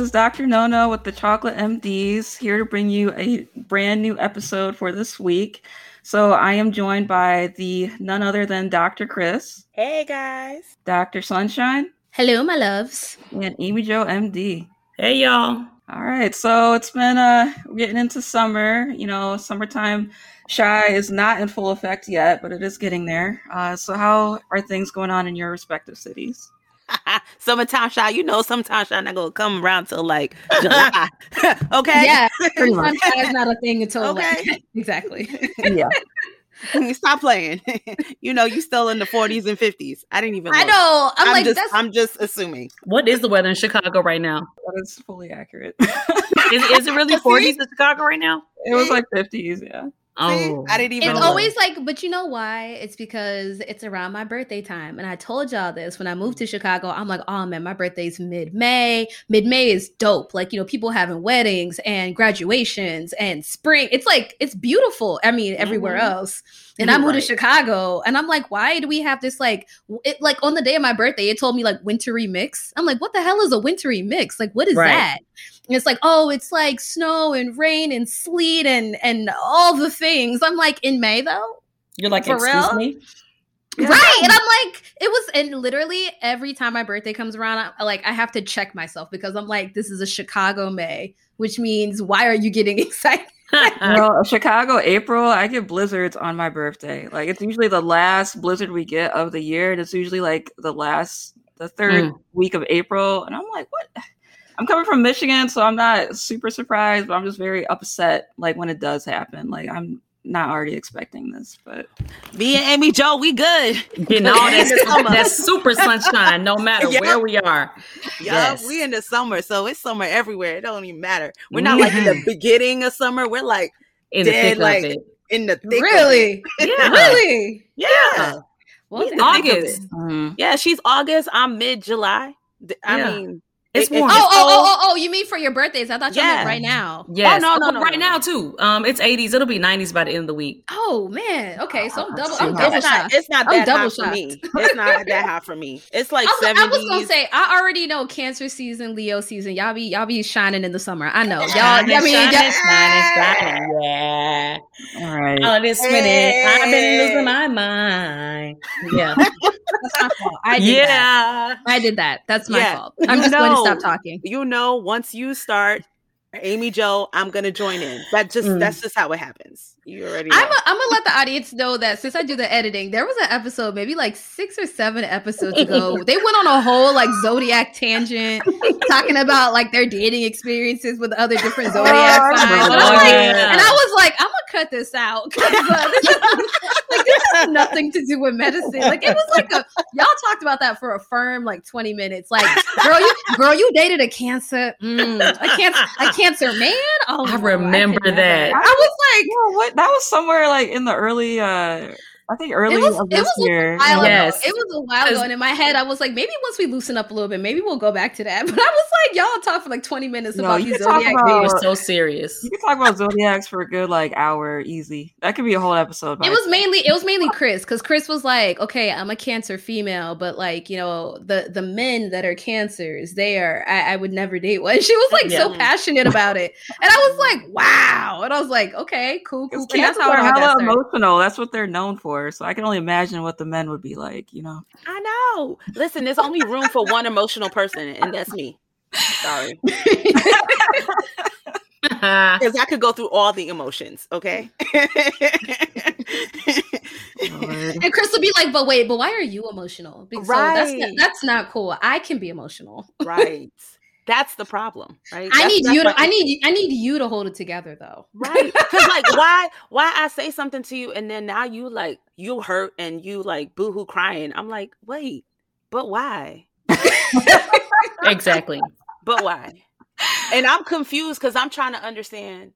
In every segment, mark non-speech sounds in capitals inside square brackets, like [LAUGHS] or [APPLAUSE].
Hey everyone, this is Dr. Nono with the Chocolate MDs here to bring you a brand new episode for this week. So I am joined by the none other than Dr. Chris. Hey guys. Dr. Sunshine. Hello, my loves. And Amy Joe MD. Hey y'all. All right, so it's been uh getting into summer. You know, summertime Chi is not in full effect yet, but it is getting there. Uh, so how are things going on in your respective cities? [LAUGHS] summertime Chi, you know, summertime Chi not gonna come around till like [LAUGHS] July. [LAUGHS] okay. Yeah, pretty much. That's not a thing until okay. Like, exactly. yeah. Stop playing. you know, you still in the 40s and 50s. I didn't even. Look. I know. I'm, I'm like, just, that's... I'm just assuming. What is the weather in Chicago right now? That is fully accurate. is, is it really 40s in Chicago right now? It was like 50s. Yeah. Oh, I didn't even. It's always like, but you know why? It's because it's around my birthday time, and I told y'all this when I moved to Chicago. I'm like, oh man, my birthday's mid May. Mid May is dope. Like you know, people having weddings and graduations and spring. It's like it's beautiful. I mean, everywhere mm-hmm. else. And You're I moved right. to Chicago, and I'm like, why do we have this like, it, like on the day of my birthday, it told me like wintry mix. I'm like, what the hell is a wintry mix? Like, what is right. that? And it's like, oh, it's like snow and rain and sleet and and all the things. I'm like, in May though. You're like, For excuse real? me. Right. And I'm like, it was, and literally every time my birthday comes around, I, like, I have to check myself because I'm like, this is a Chicago May, which means why are you getting [LAUGHS] excited? [LAUGHS] well, Chicago April, I get blizzards on my birthday. Like, it's usually the last blizzard we get of the year. And it's usually like the last, the third mm. week of April. And I'm like, what? I'm coming from Michigan, so I'm not super surprised, but I'm just very upset like when it does happen. Like I'm not already expecting this, but me and Amy Joe, we good. You [LAUGHS] know, that's, that's super sunshine, no matter [LAUGHS] yep. where we are. Yeah, yes. we in the summer, so it's summer everywhere. It don't even matter. We're not like in the beginning of summer. We're like in dead, the like in the thick really, [LAUGHS] yeah, really, yeah. Well, August. Mm-hmm. Yeah, she's August. I'm mid July. I yeah. mean, it's warm. Oh, oh, oh, oh, oh, you mean for your birthdays? I thought you yeah. meant right now. Yes. Oh, no, no, no, right now too. Um, it's 80s. It'll be 90s by the end of the week. Oh man. Okay, so I'm double. I'm double it's not, it's not that high for me. It's not that high for me. It's like I 70s. I was gonna say I already know Cancer season, Leo season. Y'all be y'all be shining in the summer. I know. Y'all. I mean, shining, y'all, shining, shining. Yeah. All right. Oh, this minute. I've been losing my mind. Yeah. That's my fault. I did [LAUGHS] yeah. That. I did that. That's my yeah. fault. I'm just know, going to stop talking. You know, once you start Amy Joe, I'm gonna join in. That just mm. that's just how it happens. You already. Know. I'm, a, I'm gonna let the audience know that since I do the editing, there was an episode, maybe like six or seven episodes ago. [LAUGHS] they went on a whole like zodiac tangent, talking about like their dating experiences with other different zodiac oh, signs. And, like, and, I was like, I'm gonna cut this out because uh, this, [LAUGHS] like, this has nothing to do with medicine. Like it was like a y'all talked about that for a firm like 20 minutes. Like, girl, you girl, you dated a cancer, mm, a cancer, a cancer man. Oh, I remember I that. I was like, what? That was somewhere like in the early uh I think early it was, of this year. yes. Ago. It was a while ago. And in my head, I was like, maybe once we loosen up a little bit, maybe we'll go back to that. [LAUGHS] But I was like, y'all talk for like 20 minutes no, about these zodiac about, They were so serious. You can talk about zodiacs for a good like hour easy. That could be a whole episode. It was mainly it was mainly Chris because Chris was like, okay, I'm a cancer female, but like, you know, the the men that are cancers, they are I, I would never date one. [LAUGHS] She was like yeah. so passionate about it. And I was like, wow. And I was like, okay, cool, cool. And that's how are hella emotional. That's what they're known for. So I can only imagine imagine what the men would be like, you know. I know. Listen, there's only room for one emotional person, and that's me. Sorry. [LAUGHS] [LAUGHS] Because I could go through all the emotions, okay? and Chris will be like, but wait, but why are you emotional? Because right. So that's, not, that's not cool. I can be emotional. right. That's the problem, right? I that's, need you to. I need. I need you to hold it together, though. Right? Because like, [LAUGHS] why? Why I say something to you, and then now you like you hurt and you like boohoo crying. I'm like, wait, but why? [LAUGHS] exactly. But why? And I'm confused because I'm trying to understand.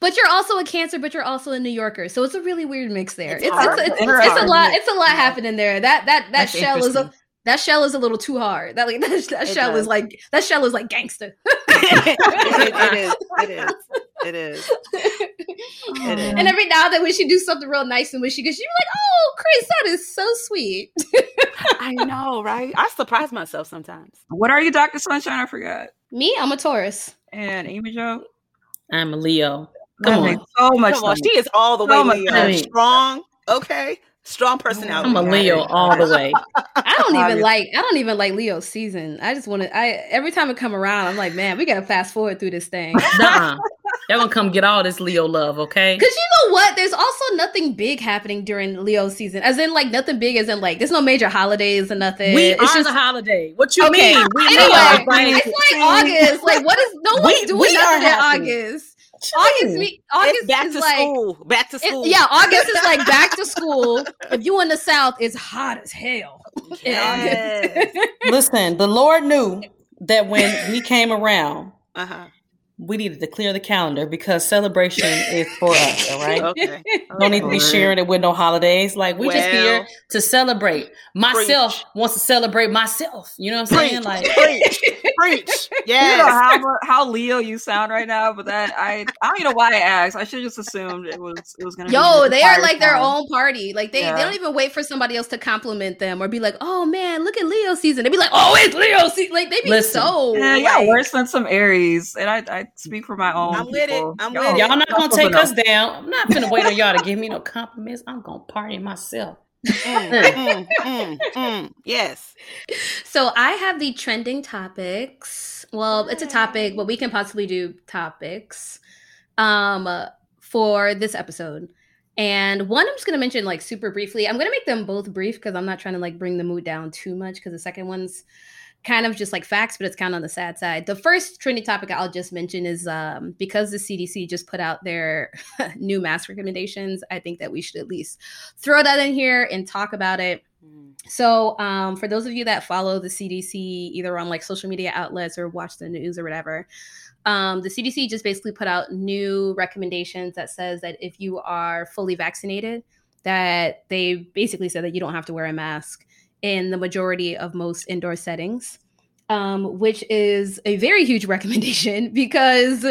But you're also a Cancer, but you're also a New Yorker, so it's a really weird mix there. It's it's, it's, it's, it's a lot. It's a lot happening there. That that that shell is a that shell is a little too hard. That like [LAUGHS] that, that shell does. is like that shell is like gangster. it, [LAUGHS] it is. It is. It is. [LAUGHS] It is. And every now and then when she do something real nice and wishy, because you're like, "Oh, Chris, that is so sweet." I know, right? I surprise myself sometimes. What are you, Doctor Sunshine? I forgot. Me, I'm a Taurus. And Amy Jo. I'm a Leo. That on. makes so much Come on, she is all the way So much Leo. sense. Strong, okay, strong personality. I'm a Leo all the way. [LAUGHS] I don't even like. I don't even like Leo's season. I just want to. I every time it come around, I'm like, man, we gotta fast forward through this thing. [LAUGHS] [LAUGHS] Nuh-uh. They're gonna come get all this Leo love, okay? Because you know what? There's also nothing big happening during Leo season. As in, like, nothing big as in, like, there's no major holidays or nothing. We it's are just, the holiday. What you Okay. mean? We Anyway, are, like, it's like August. Like, what is, no We- one's doing we are nothing in. August. [LAUGHS] August, me, August It's back is to like, school. Back to it- school. yeah, August is like back to [LAUGHS] school. If you in the South, it's hot as hell. [LAUGHS] in Yes. Listen, the Lord knew that when we came around, Uh-huh. We needed to clear the calendar because celebration is for us, all right? [LAUGHS] Okay. Don't need to be sharing it with no holidays. Like we just here to celebrate. Myself Preach. wants to celebrate myself. You know what I'm Preach, saying? Like preach, preach. [LAUGHS] Yeah. You know how, how Leo you sound right now, but that I I don't even know why I asked. I should have just assumed it was it was gonna. be Yo, the they are entire like their own party. Like they, Yeah. they don't even wait for somebody else to compliment them or be like, "Oh man, look at Leo season." They'd be like, "Oh, it's Leo season." Like they be Listen. so. Yeah, yeah, worse than some Aries, and I, I speak for my own. I'm with it. I'm Y'all- with it. y'all not gonna take us down. I'm not gonna wait on y'all to give me no [LAUGHS] compliments. I'm gonna party myself. Mm, [LAUGHS] mm, mm, mm. Yes. So I have the trending topics. Well, it's a topic, but we can possibly do topics um for this episode. And one I'm just gonna mention like super briefly. I'm gonna make them both brief because I'm not trying to like bring the mood down too much because the second one's kind of just like facts, but it's kind of on the sad side. The first trending topic I'll just mention is um because the CDC just put out their [LAUGHS] new mask recommendations, I think that we should at least throw that in here and talk about it. Mm. So, um, for those of you that follow the CDC either on like social media outlets or watch the news or whatever, um, the CDC just basically put out new recommendations that says that if you are fully vaccinated, that they basically said that you don't have to wear a mask in the majority of most indoor settings, um, which is a very huge [LAUGHS] recommendation because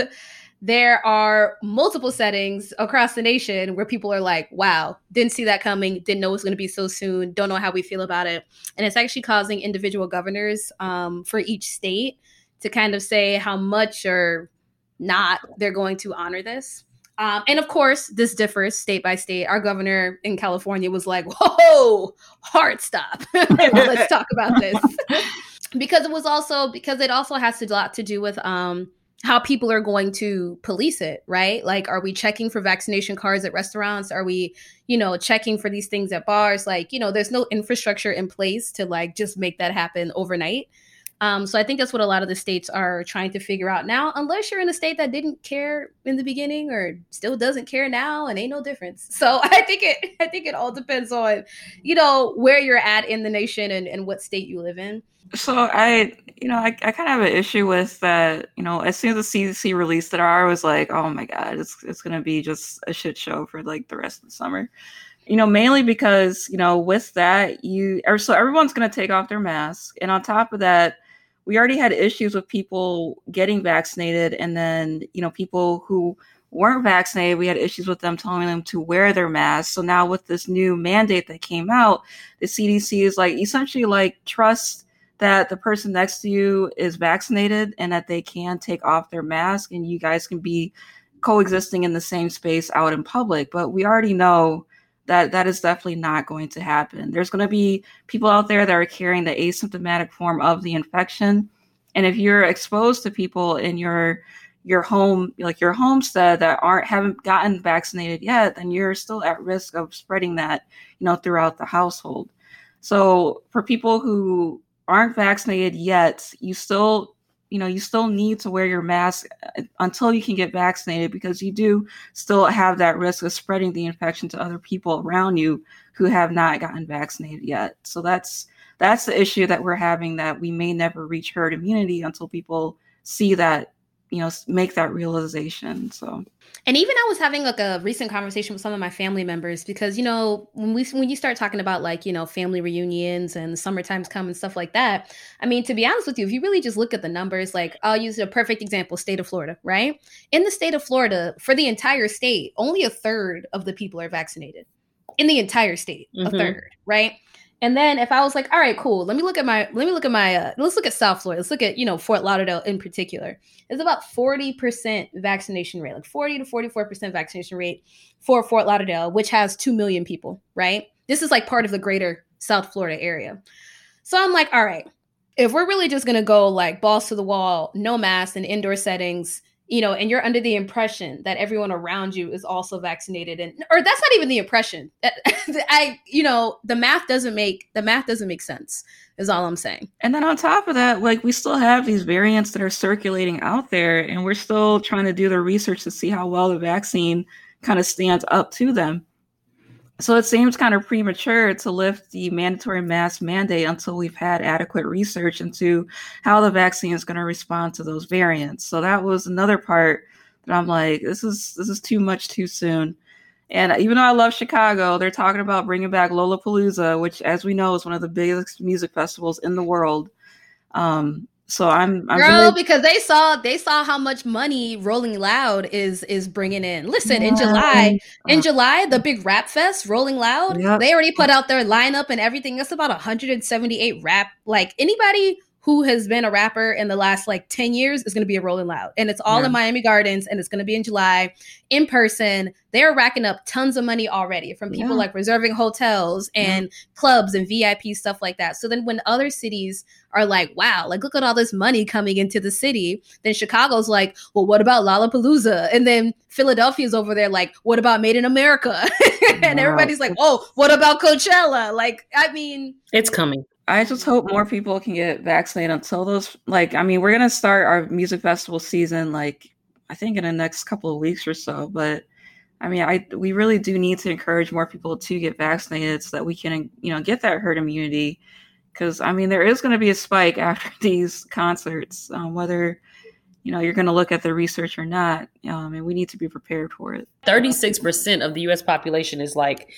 there are multiple settings across the nation where people are like, wow, didn't see that coming, didn't know it was going to be so soon, don't know how we feel about it. And it's actually causing individual governors um, for each state to kind of say how much or not they're going to honor this. Um, and of course, this differs state by state. Our governor in California was like, whoa, hard stop. [LAUGHS] Let's talk about this. [LAUGHS] because it was also, because it also has a lot to do with um, how people are going to police it, right? Like, are we checking for vaccination cards at restaurants? Are we, you know, checking for these things at bars? Like, you know, there's no infrastructure in place to like just make that happen overnight. Um, so I think that's what a lot of the states are trying to figure out now, unless you're in a state that didn't care in the beginning or still doesn't care now and ain't no difference. [LAUGHS] So I think it I think it all depends on, you know, where you're at in the nation and, and what state you live in. So I, you know, I, I kind of have an issue with that. You know, as soon as the CDC released it, I was like, oh my god, it's it's gonna be just a shit show for like the rest of the summer. You know, mainly because you know with that you, so everyone's gonna take off their mask, and on top of that, we already had issues with people getting vaccinated, and then you know people who weren't vaccinated, we had issues with them telling them to wear their masks. So now with this new mandate that came out, the CDC is like essentially like trust that the person next to you is vaccinated and that they can take off their mask and you guys can be coexisting in the same space out in public. But we already know that that is definitely not going to happen. There's going to be people out there that are carrying the asymptomatic form of the infection. And if you're exposed to people in your your home like your homestead that aren't haven't gotten vaccinated yet then you're still at risk of spreading that you know throughout the household so for people who aren't vaccinated yet, you still, you know, you still need to wear your mask uh, until you can get vaccinated because you do still have that risk of spreading the infection to other people around you who have not gotten vaccinated yet. So that's that's the issue that we're having that we may never reach herd immunity until people see that you know make that realization so and even I was having like a recent conversation with some of my family members because you know when we when you start talking about like you know family reunions and summertime's come and stuff like that. I mean, to be honest with you, if you really just look at the numbers, like I'll use a perfect example: state of Florida, right? In the state of Florida, for the entire state, only a third of the people are vaccinated. In the entire state, mm-hmm. a third, right? And then if I was like, all right, cool, let me look at my let me look at my uh, let's look at South Florida. Let's look at, you know, Fort Lauderdale in particular. It's about 40% vaccination rate, like 40 to 44% vaccination rate for Fort Lauderdale, which has 2 million people, right? This is like part of the greater South Florida area. So I'm like, all right, if we're really just going to go like balls to the wall, no masks in indoor settings, you know, and you're under the impression that everyone around you is also vaccinated and or that's not even the impression. [LAUGHS] I you know, the math doesn't make the math doesn't make sense is all I'm saying. And then on top of that, like we still have these variants that are circulating out there and we're still trying to do the research to see how well the vaccine kind of stands up to them. So it seems kind of premature to lift the mandatory mask mandate until we've had adequate research into how the vaccine is going to respond to those variants. So that was another part that I'm like, this is this is too much too soon. And even though I love Chicago, they're talking about bringing back Lollapalooza, which, as we know, is one of the biggest music festivals in the world. Um, so I'm, I'm girl really- because they saw they saw how much money Rolling Loud is is bringing in. Listen, yeah. in July, in uh, July, the big rap fest, Rolling Loud, yep. they already put out their lineup and everything. That's about 178 rap. Like anybody who has been a rapper in the last like 10 years is going to be a Rolling Loud. And it's all yeah. in Miami Gardens and it's going to be in July in person. They're racking up tons of money already from people yeah. like reserving hotels and yeah. clubs and VIP stuff like that. So then when other cities are like, wow, like look at all this money coming into the city, then Chicago's like, well, what about Lollapalooza? And then Philadelphia's over there like, what about Made in America? [LAUGHS] and wow. everybody's like, oh, what about Coachella? Like, I mean, it's coming. I just hope more people can get vaccinated until those like I mean we're gonna start our music festival season like I think in the next couple of weeks or so but I mean I we really do need to encourage more people to get vaccinated so that we can you know get that herd immunity. Because I mean there is going to be a spike [LAUGHS] after these concerts um, whether you know you're going to look at the research or not um, and we need to be prepared for it. 36% of the us population is like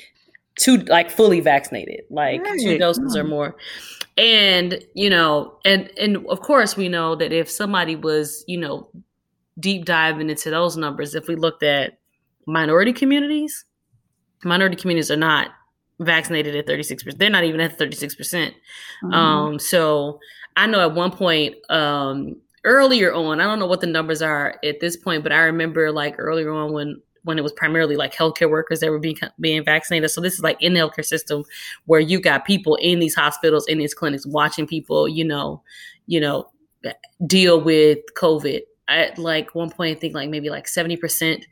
two like fully vaccinated like right. two doses or more and you know and and of course we know that if somebody was you know deep diving into those numbers if we looked at minority communities minority communities are not vaccinated at 36% they're not even at 36% mm-hmm. um so i know at one point um earlier on i don't know what the numbers are at this point but i remember like earlier on when when it was primarily like healthcare workers that were being being vaccinated. So this is like in the healthcare system where you got people in these hospitals, in these clinics, watching people, you know, you know, deal with COVID. At like one point, I think like maybe like seventy percent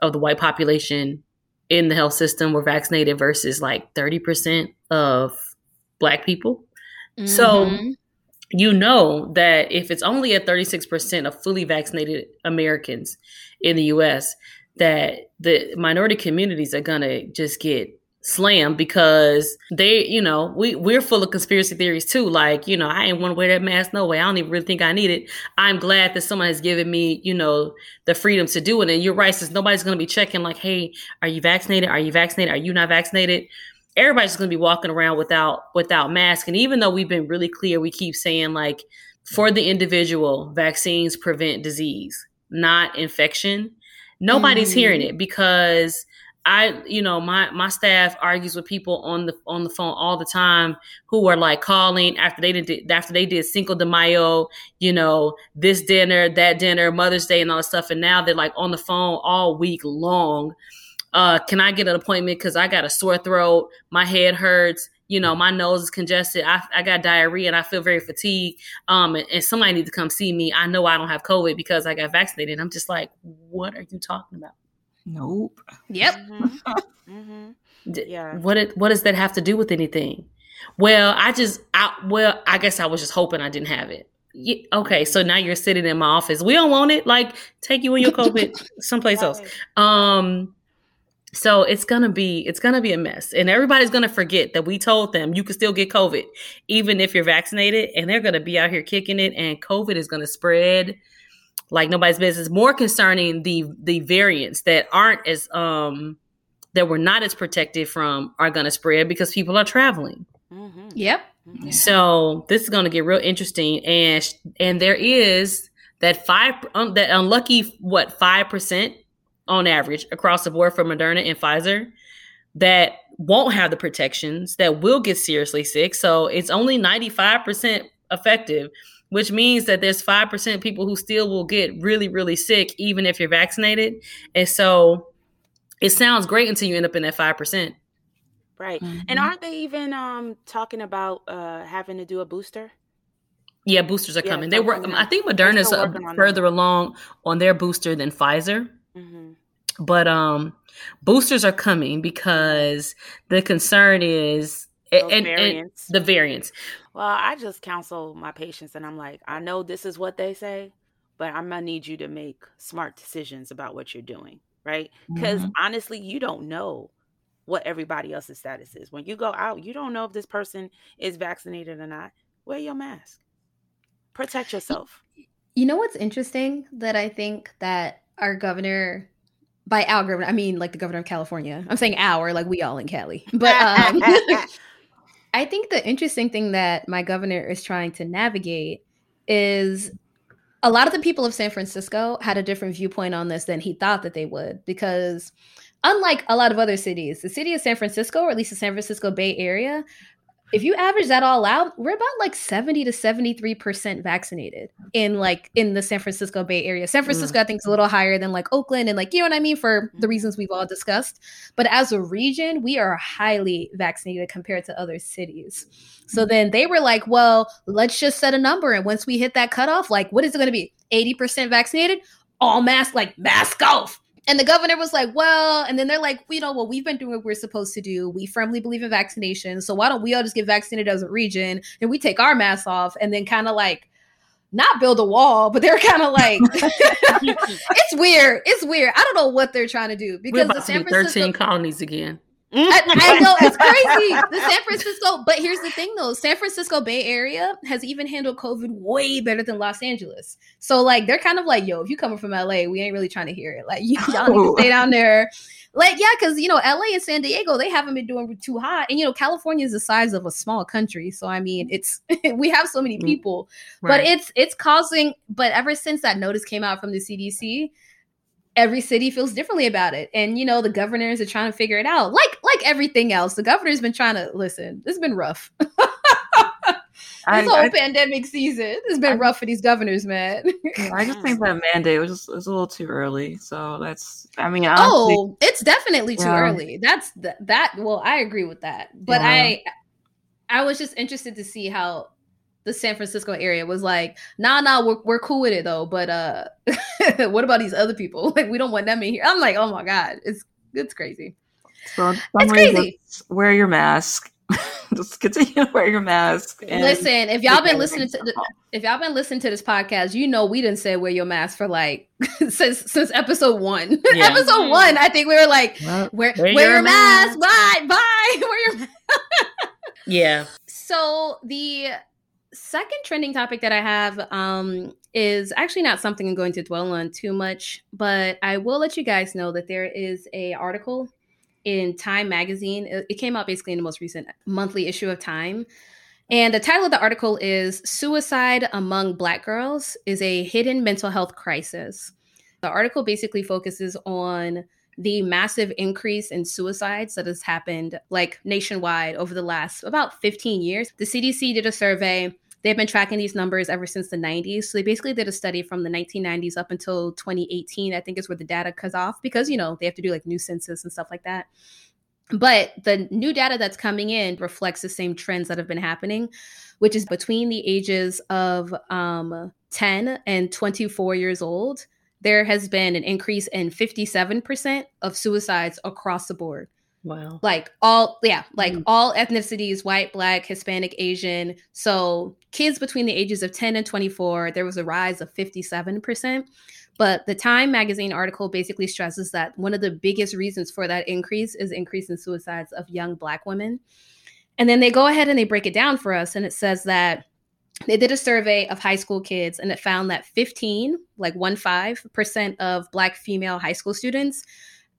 of the white population in the health system were vaccinated versus like thirty percent of black people. Mm-hmm. So you know that if it's only at 36% of fully vaccinated Americans in the US, that the minority communities are gonna just get slammed because they, you know, we we're full of conspiracy theories too. Like, you know, I ain't want to wear that mask. No way. I don't even really think I need it. I'm glad that someone has given me, you know, the freedom to do it. And you're right, since nobody's gonna be checking, like, hey, are you vaccinated? Are you vaccinated? Are you not vaccinated? Everybody's gonna be walking around without without mask. And even though we've been really clear, we keep saying like for the individual, vaccines prevent disease, not infection nobody's mm. hearing it because I, you know, my my staff argues with people on the on the phone all the time who are like calling after they did after they did Cinco de Mayo, you know, this dinner, that dinner, Mother's Day, and all that stuff, and now they're like on the phone all week long. Uh, can I get an appointment because I got a sore throat, my head hurts, you know, my nose is congested, I, I got diarrhea, and I feel very fatigued. Um, and, and somebody needs to come see me. I know I don't have COVID because I got vaccinated. I'm just like, what are you talking about? Nope. Yep. [LAUGHS] Mm-hmm. mm-hmm. Yeah. What it, what does that have to do with anything? Well, I just I well, I guess I was just hoping I didn't have it. Yeah, okay, so now you're sitting in my office. We don't want it. Like, take you and your COVID [LAUGHS] someplace else. Um, so it's gonna be it's gonna be a mess, and everybody's gonna forget that we told them you can still get COVID even if you're vaccinated, and they're gonna be out here kicking it, and COVID is gonna spread like nobody's business. More concerning the the variants that aren't as um that we're not as protected from are going to spread because people are traveling. Mm-hmm. Yep. Mm-hmm. So this is going to get real interesting, and and there is that five um, that unlucky what five percent on average across the board for Moderna and Pfizer that won't have the protections that will get seriously sick. So it's only ninety five percent effective, which means that there's five percent people who still will get really really sick even if you're vaccinated, and so it sounds great until you end up in that five percent. Right. Mm-hmm. And aren't they even um talking about uh having to do a booster? Yeah, boosters are yeah, coming. They were I think Moderna's further along on their booster than Pfizer. Mm-hmm. But um boosters are coming because the concern is and, variants. And the variants. Well, I just counsel my patients and I'm like, I know this is what they say, but I'm gonna need you to make smart decisions about what you're doing right? Because mm-hmm. honestly, you don't know what everybody else's status is. When you go out, you don't know if this person is vaccinated or not. Wear your mask. Protect yourself. You know what's interesting that I think that our governor by our governor, I mean like the governor of California. I'm saying our, like we all in Cali. [LAUGHS] But um [LAUGHS] I think the interesting thing that my governor is trying to navigate is a lot of the people of San Francisco had a different viewpoint on this than he thought that they would because unlike a lot of other cities, the city of San Francisco, or at least the San Francisco Bay Area, if you average that all out, we're about like 70 to 73% vaccinated in like in the San Francisco Bay Area. San Francisco, mm. I think, is a little higher than like Oakland and like, you know what I mean, for the mm-hmm. reasons we've all discussed. But as a region, we are highly vaccinated compared to other cities. So mm-hmm. then they were like, well, let's just set a number. And once we hit that cutoff, like, what is it going to be? 80% vaccinated? All mask, like mask off and the governor was like, well, and then they're like, you know, well, we've been doing what we're supposed to do. We firmly believe in vaccination. So why don't we all just get vaccinated as a region and we take our masks off and then kind of like not build a wall, but they're kind of like [LAUGHS] [LAUGHS] it's weird. It's weird. I don't know what they're trying to do because the San Francisco 13 colonies again. I, [LAUGHS] I, know it's crazy. The San Francisco, but here's the thing though: San Francisco Bay Area has even handled COVID way better than Los Angeles. So like they're kind of like, yo, if you coming from LA, we ain't really trying to hear it. Like [LAUGHS] y'all need to stay down there. Like yeah, because you know LA and San Diego they haven't been doing too hot, and you know California is the size of a small country. So I mean, it's [LAUGHS] we have so many mm, people, right. but it's it's causing. But ever since that notice came out from the CDC every city feels differently about it and you know the governors are trying to figure it out like like everything else the governor's been trying to listen it's been rough [LAUGHS] this I, whole I, pandemic season has been I, rough for these governors man [LAUGHS] i just think that mandate was just was a little too early so that's i mean honestly, oh it's definitely too yeah. early that's th- that well i agree with that but yeah. i i was just interested to see how the San Francisco area was like, nah, nah, we're, we're cool with it though. But uh, [LAUGHS] what about these other people? Like, we don't want them in here. I'm like, oh my god, it's it's crazy. So it's crazy. Wear your mask. [LAUGHS] just continue to wear your mask. Listen, if y'all been listening to the, if y'all been listening to this podcast, you know we didn't say wear your mask for like [LAUGHS] since since episode one. [LAUGHS] Yeah. episode one, I think we were like, well, wear, wear, wear, your, your mask. mask. Bye, bye. wear your. yeah. So the second trending topic that I have um, is actually not something I'm going to dwell on too much, but I will let you guys know that there is a article in Time magazine. It came out basically in the most recent monthly issue of Time. And the title of the article is Suicide Among Black Girls is a Hidden Mental Health Crisis. The article basically focuses on the massive increase in suicides that has happened like nationwide over the last about 15 years. The CDC did a survey they've been tracking these numbers ever since the 90s. So they basically did a study from the 1990s up until 2018, I think is where the data cuts off because, you know, they have to do like new census and stuff like that. But the new data that's coming in reflects the same trends that have been happening, which is between the ages of um, 10 and 24 years old, there has been an increase in 57% of suicides across the board. Wow. Like all, yeah, like mm. all ethnicities white, black, Hispanic, Asian. So kids between the ages of 10 and 24, there was a rise of 57%. But the Time magazine article basically stresses that one of the biggest reasons for that increase is increase in suicides of young black women. And then they go ahead and they break it down for us. And it says that they did a survey of high school kids and it found that 15 like 1 5% of black female high school students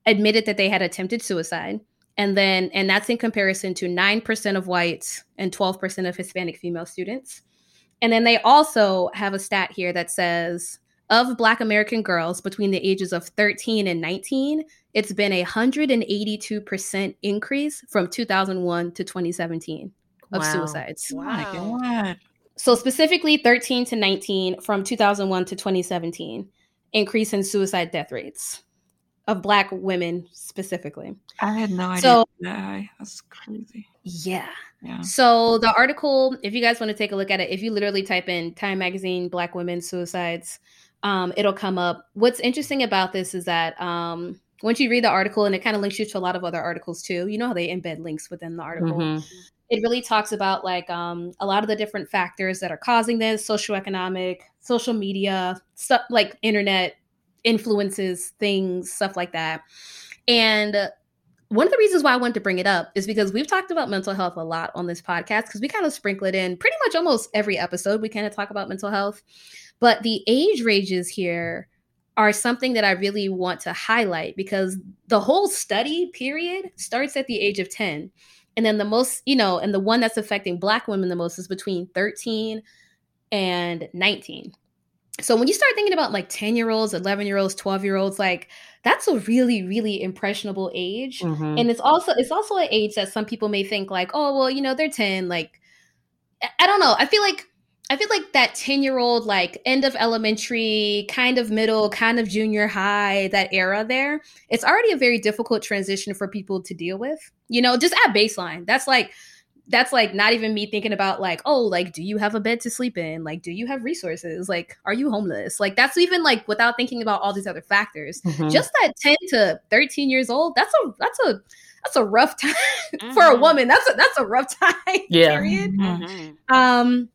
admitted that they had attempted suicide and then and that's in comparison to 9% of whites and 12% of hispanic female students and then they also have a stat here that says of black american girls between the ages of 13 and 19 it's been a 182% increase from 2001 to 2017 of wow. suicides oh wow. so specifically 13 to 19 from 2001 to 2017 increase in suicide death rates of black women specifically. I had no idea. So, that. That's crazy. Yeah. Yeah. So the article, if you guys want to take a look at it, if you literally type in Time Magazine Black Women Suicides, um, it'll come up. What's interesting about this is that um, once you read the article, and it kind of links you to a lot of other articles too. You know how they embed links within the article. Mm-hmm. It really talks about like um, a lot of the different factors that are causing this: socioeconomic, social media, stuff like internet influences things, stuff like that. And one of the reasons why I wanted to bring it up is because we've talked about mental health a lot on this podcast because we kind of sprinkle it in pretty much almost every episode. We kind of talk about mental health, but the age ranges here are something that I really want to highlight because the whole study period starts at the age of 10. And then the most, you know, and the one that's affecting Black women the most is between 13 and 19 so when you start thinking about like 10 year olds 11 year olds 12 year olds like that's a really really impressionable age. Mm-hmm. and it's also it's also an age that some people may think like oh well you know they're 10 like i don't know. I feel like i feel like that 10 year old like end of elementary kind of middle kind of junior high that era there it's already a very difficult transition for people to deal with you know just at baseline. That's like that's like not even me thinking about like oh like do you have a bed to sleep in like do you have resources like are you homeless like that's even like without thinking about all these other factors mm-hmm. just that 10 to 13 years old that's a that's a that's a rough [LAUGHS] time mm-hmm. for a mm-hmm. woman that's a that's a rough [LAUGHS] time yeah period mm-hmm. um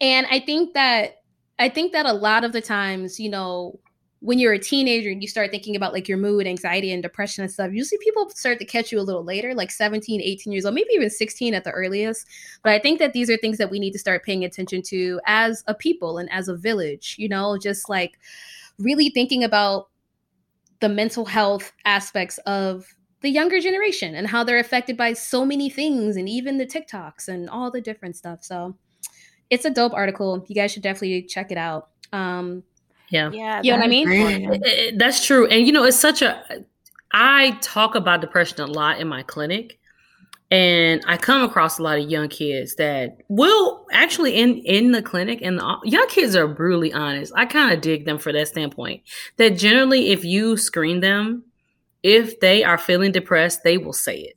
and i think that i think that a lot of the times you know when you're a teenager and you start thinking about like your mood, anxiety, and depression and stuff, usually people start to catch you a little later, like 17, 18 years old, maybe even 16 at the earliest. But I think that these are things that we need to start paying attention to as a people and as a village, you know, just like really thinking about the mental health aspects of the younger generation and how they're affected by so many things and even the TikToks and all the different stuff. So it's a dope article. You guys should definitely check it out. Um, yeah. Yeah. You know what I mean? That's true. And you know, it's such a I talk about depression a lot in my clinic. And I come across a lot of young kids that will actually in in the clinic, and the young kids are brutally honest. I kind of dig them for that standpoint. That generally, if you screen them, if they are feeling depressed, they will say it.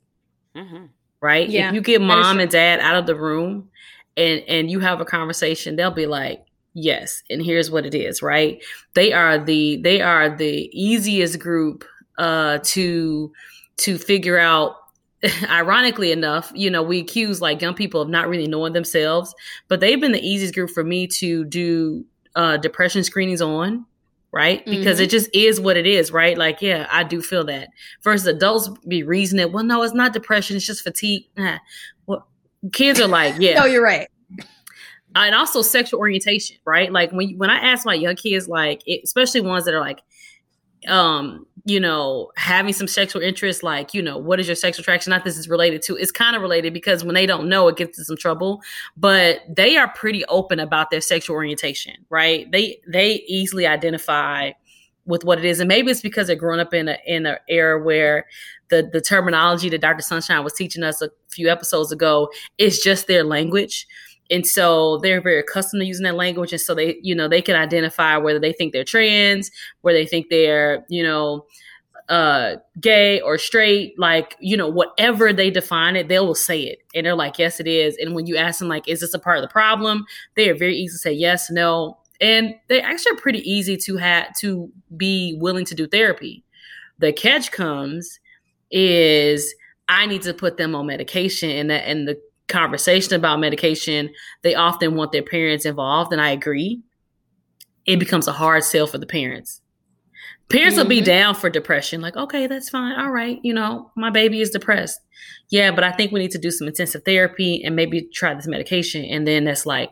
Mm-hmm. Right? Yeah, if you get mom and dad out of the room, and and you have a conversation, they'll be like, Yes, and here's what it is, right? They are the they are the easiest group uh to to figure out [LAUGHS] ironically enough, you know, we accuse like young people of not really knowing themselves, but they've been the easiest group for me to do uh depression screenings on, right? Because mm-hmm. it just is what it is, right? Like, yeah, I do feel that. Versus adults be reasoning, well, no, it's not depression, it's just fatigue. Well, kids are like, [LAUGHS] yeah. no, you're right and also sexual orientation, right? Like when when I ask my young kids, like it, especially ones that are like, um, you know, having some sexual interest, like you know, what is your sexual attraction? Not this is related to. It's kind of related because when they don't know, it gets in some trouble. But they are pretty open about their sexual orientation, right? They they easily identify with what it is, and maybe it's because they're growing up in a in an era where the the terminology that Dr. Sunshine was teaching us a few episodes ago is just their language and so they're very accustomed to using that language. And so they you know they can identify whether they think they're trans where they think they're you know uh gay or straight like you know whatever they define it they will say it. And they're like yes it is. And when you ask them like is this a part of the problem? they are very easy to say yes no. And they actually are pretty easy to have to be willing to do therapy. The catch comes is i need to put them on medication and that and the conversation about medication, they often want their parents involved, and I agree. It becomes a hard sell for the parents. Parents mm-hmm. will be mm-hmm. down for depression, like, okay, that's fine. All right, you know, my baby is depressed. Yeah, but I think we need to do some intensive therapy and maybe try this medication. And then that's like,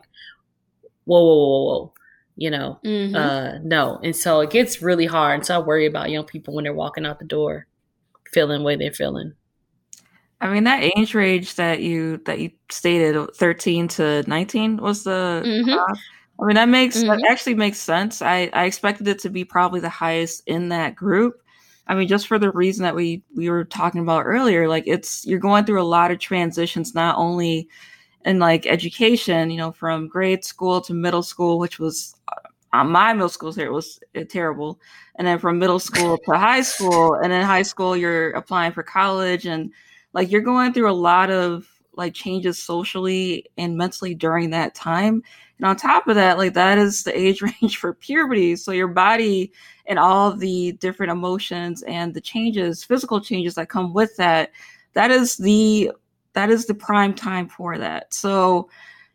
whoa, whoa, whoa, whoa. You know, mm-hmm. uh, no. And so it gets really hard. And so I worry about young people when they're walking out the door, feeling the way they're feeling. I mean that age range that you that you stated, thirteen to nineteen, was the. Mm-hmm. Uh, I mean that makes mm-hmm. that actually makes sense. I I expected it to be probably the highest in that group. I mean, just for the reason that we we were talking about earlier, like it's you're going through a lot of transitions, not only in like education, you know, from grade school to middle school, which was uh, my middle school here was uh, terrible, and then from middle school to high school, and then high school you're applying for college and like you're going through a lot of like changes socially and mentally during that time. And on top of that, like that is the age [LAUGHS] range for puberty. So your body and all the different emotions and the changes, physical changes that come with that, that is the that is the prime time for that. So,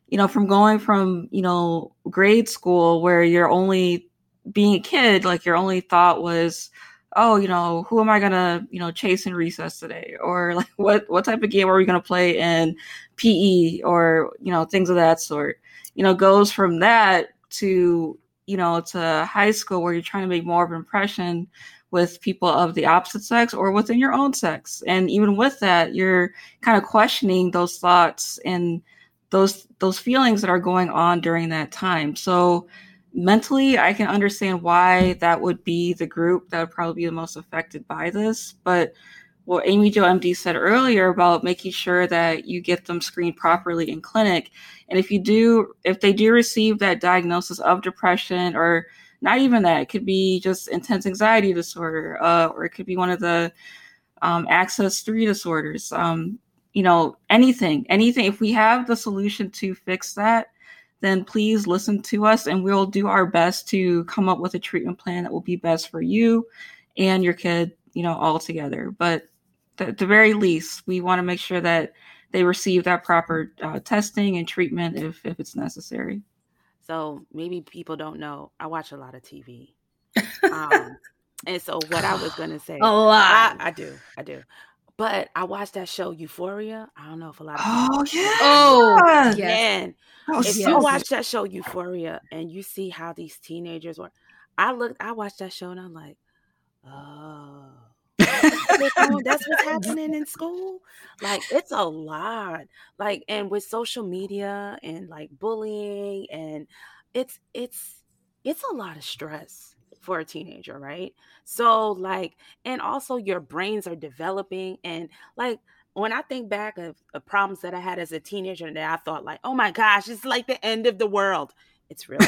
you know, from going from, you know, grade school where you're only being a kid, like your only thought was, oh, you know, who am I gonna, you know, chase in recess today? Or [LAUGHS] like what what type of game are we gonna play in PE or, you know, things of that sort. You know, goes from that to, you know, to high school where you're trying to make more of an impression with people of the opposite sex or within your own sex. And even with that, you're kind of questioning those thoughts and those those feelings that are going on during that time. So mentally i can understand why that would be the group that would probably be the most affected by this but what amy jo md said earlier about making sure that you get them screened properly in clinic and if you do if they do receive that diagnosis of depression or not even that it could be just intense anxiety disorder uh, or it could be one of the um, axis three disorders um, you know anything anything if we have the solution to fix that then please listen to us and we'll do our best to come up with a treatment plan that will be best for you and your kid, you know, all together. But at the very least, we want to make sure that they receive that proper uh, testing and treatment if, if it's necessary. So maybe people don't know, I watch a lot of TV. [LAUGHS] Um, and so what I was going [SIGHS] to say, a lot. I, I do, I do. But I watched that show Euphoria. I don't know if a lot of oh yeah, oh yes. man. if you watch that show Euphoria and you see how these teenagers were, I looked, I watched that show and I'm like, oh, that's what's [LAUGHS] happening in school. Like it's a lot. Like and with social media and like bullying and it's it's it's a lot of stress for a teenager, right? So, like, and also your brains are developing. And, like, when I think back of, of problems that I had as a teenager, that I thought, like, oh my gosh, it's like the end of the world. It's really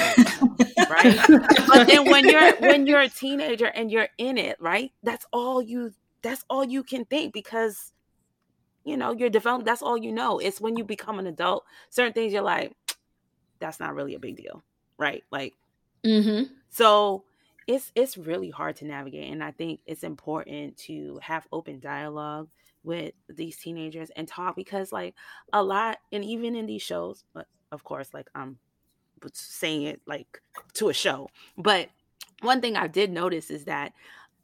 right. But then when you're [LAUGHS] when you're a teenager and you're in it, right? That's all you that's all you can think because you know you're developing that's all you know it's when you become an adult certain things you're like that's not really a big deal right like mm-hmm. so it's it's really hard to navigate and i think it's important to have open dialogue with these teenagers and talk because like a lot and even in these shows but of course like i'm saying it like to a show but one thing i did notice is that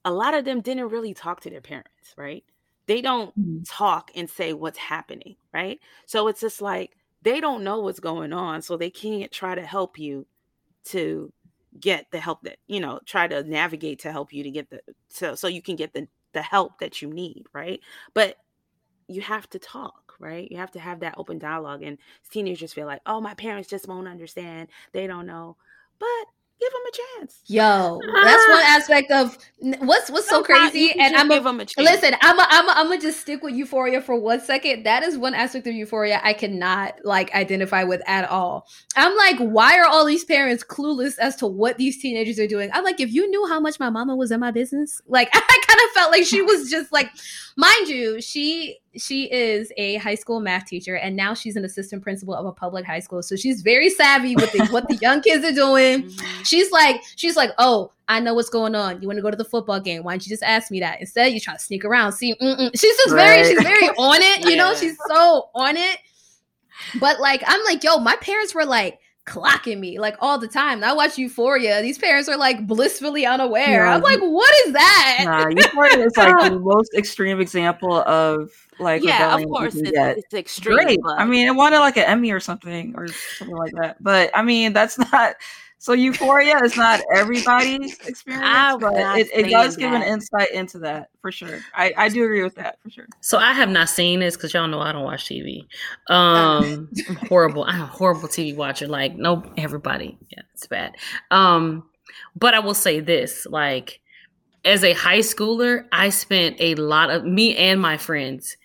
a lot of them didn't really talk to their parents right they don't mm-hmm. talk and say what's happening right so it's just like they don't know what's going on so they can't try to help you to get the help that you know try to navigate to help you to get the so so you can get the the help that you need right? But you have to talk right? You have to have that open dialogue and teenagers feel like oh my parents just won't understand. They don't know. But give them a chance. Yo, that's one [LAUGHS] aspect of what's what's so crazy. And I'm give them a chance. Listen, I'm a, I'm a, I'm gonna just stick with Euphoria for one second. That is one aspect of Euphoria I cannot like identify with at all. I'm like, why are all these parents clueless as to what these teenagers are doing? I'm like, if you knew how much my mama was in my business, like [LAUGHS] I kind of felt like she was just like, mind you, she she is a high school math teacher and now she's an assistant principal of a public high school so she's very savvy with the, what the young kids are doing mm-hmm. She's like she's like oh i know what's going on you want to go to the football game why don't you just ask me that instead you try to sneak around see mm-mm. she's just right. very she's very on it you yeah. know she's so on it but like i'm like yo my parents were like clocking me like all the time. I watch Euphoria. These parents are like blissfully unaware. Yeah. I'm like, what is that? Nah, Euphoria is like the [LAUGHS] most extreme example of like yeah, of course it's, it's, extreme. Great. I mean, it wanted like an Emmy or something or something like that. But I mean, that's [LAUGHS] not so Euphoria is not everybody's [LAUGHS] experience, but it, it does give an insight into that for sure. I, I do agree with that for sure. So I have not seen this because y'all know I don't watch TV. [LAUGHS] Um, I'm horrible. I'm a horrible TV watcher. Like no, everybody. Yeah, it's bad. Um, but I will say this: like as a high schooler, I spent a lot of me and my friends.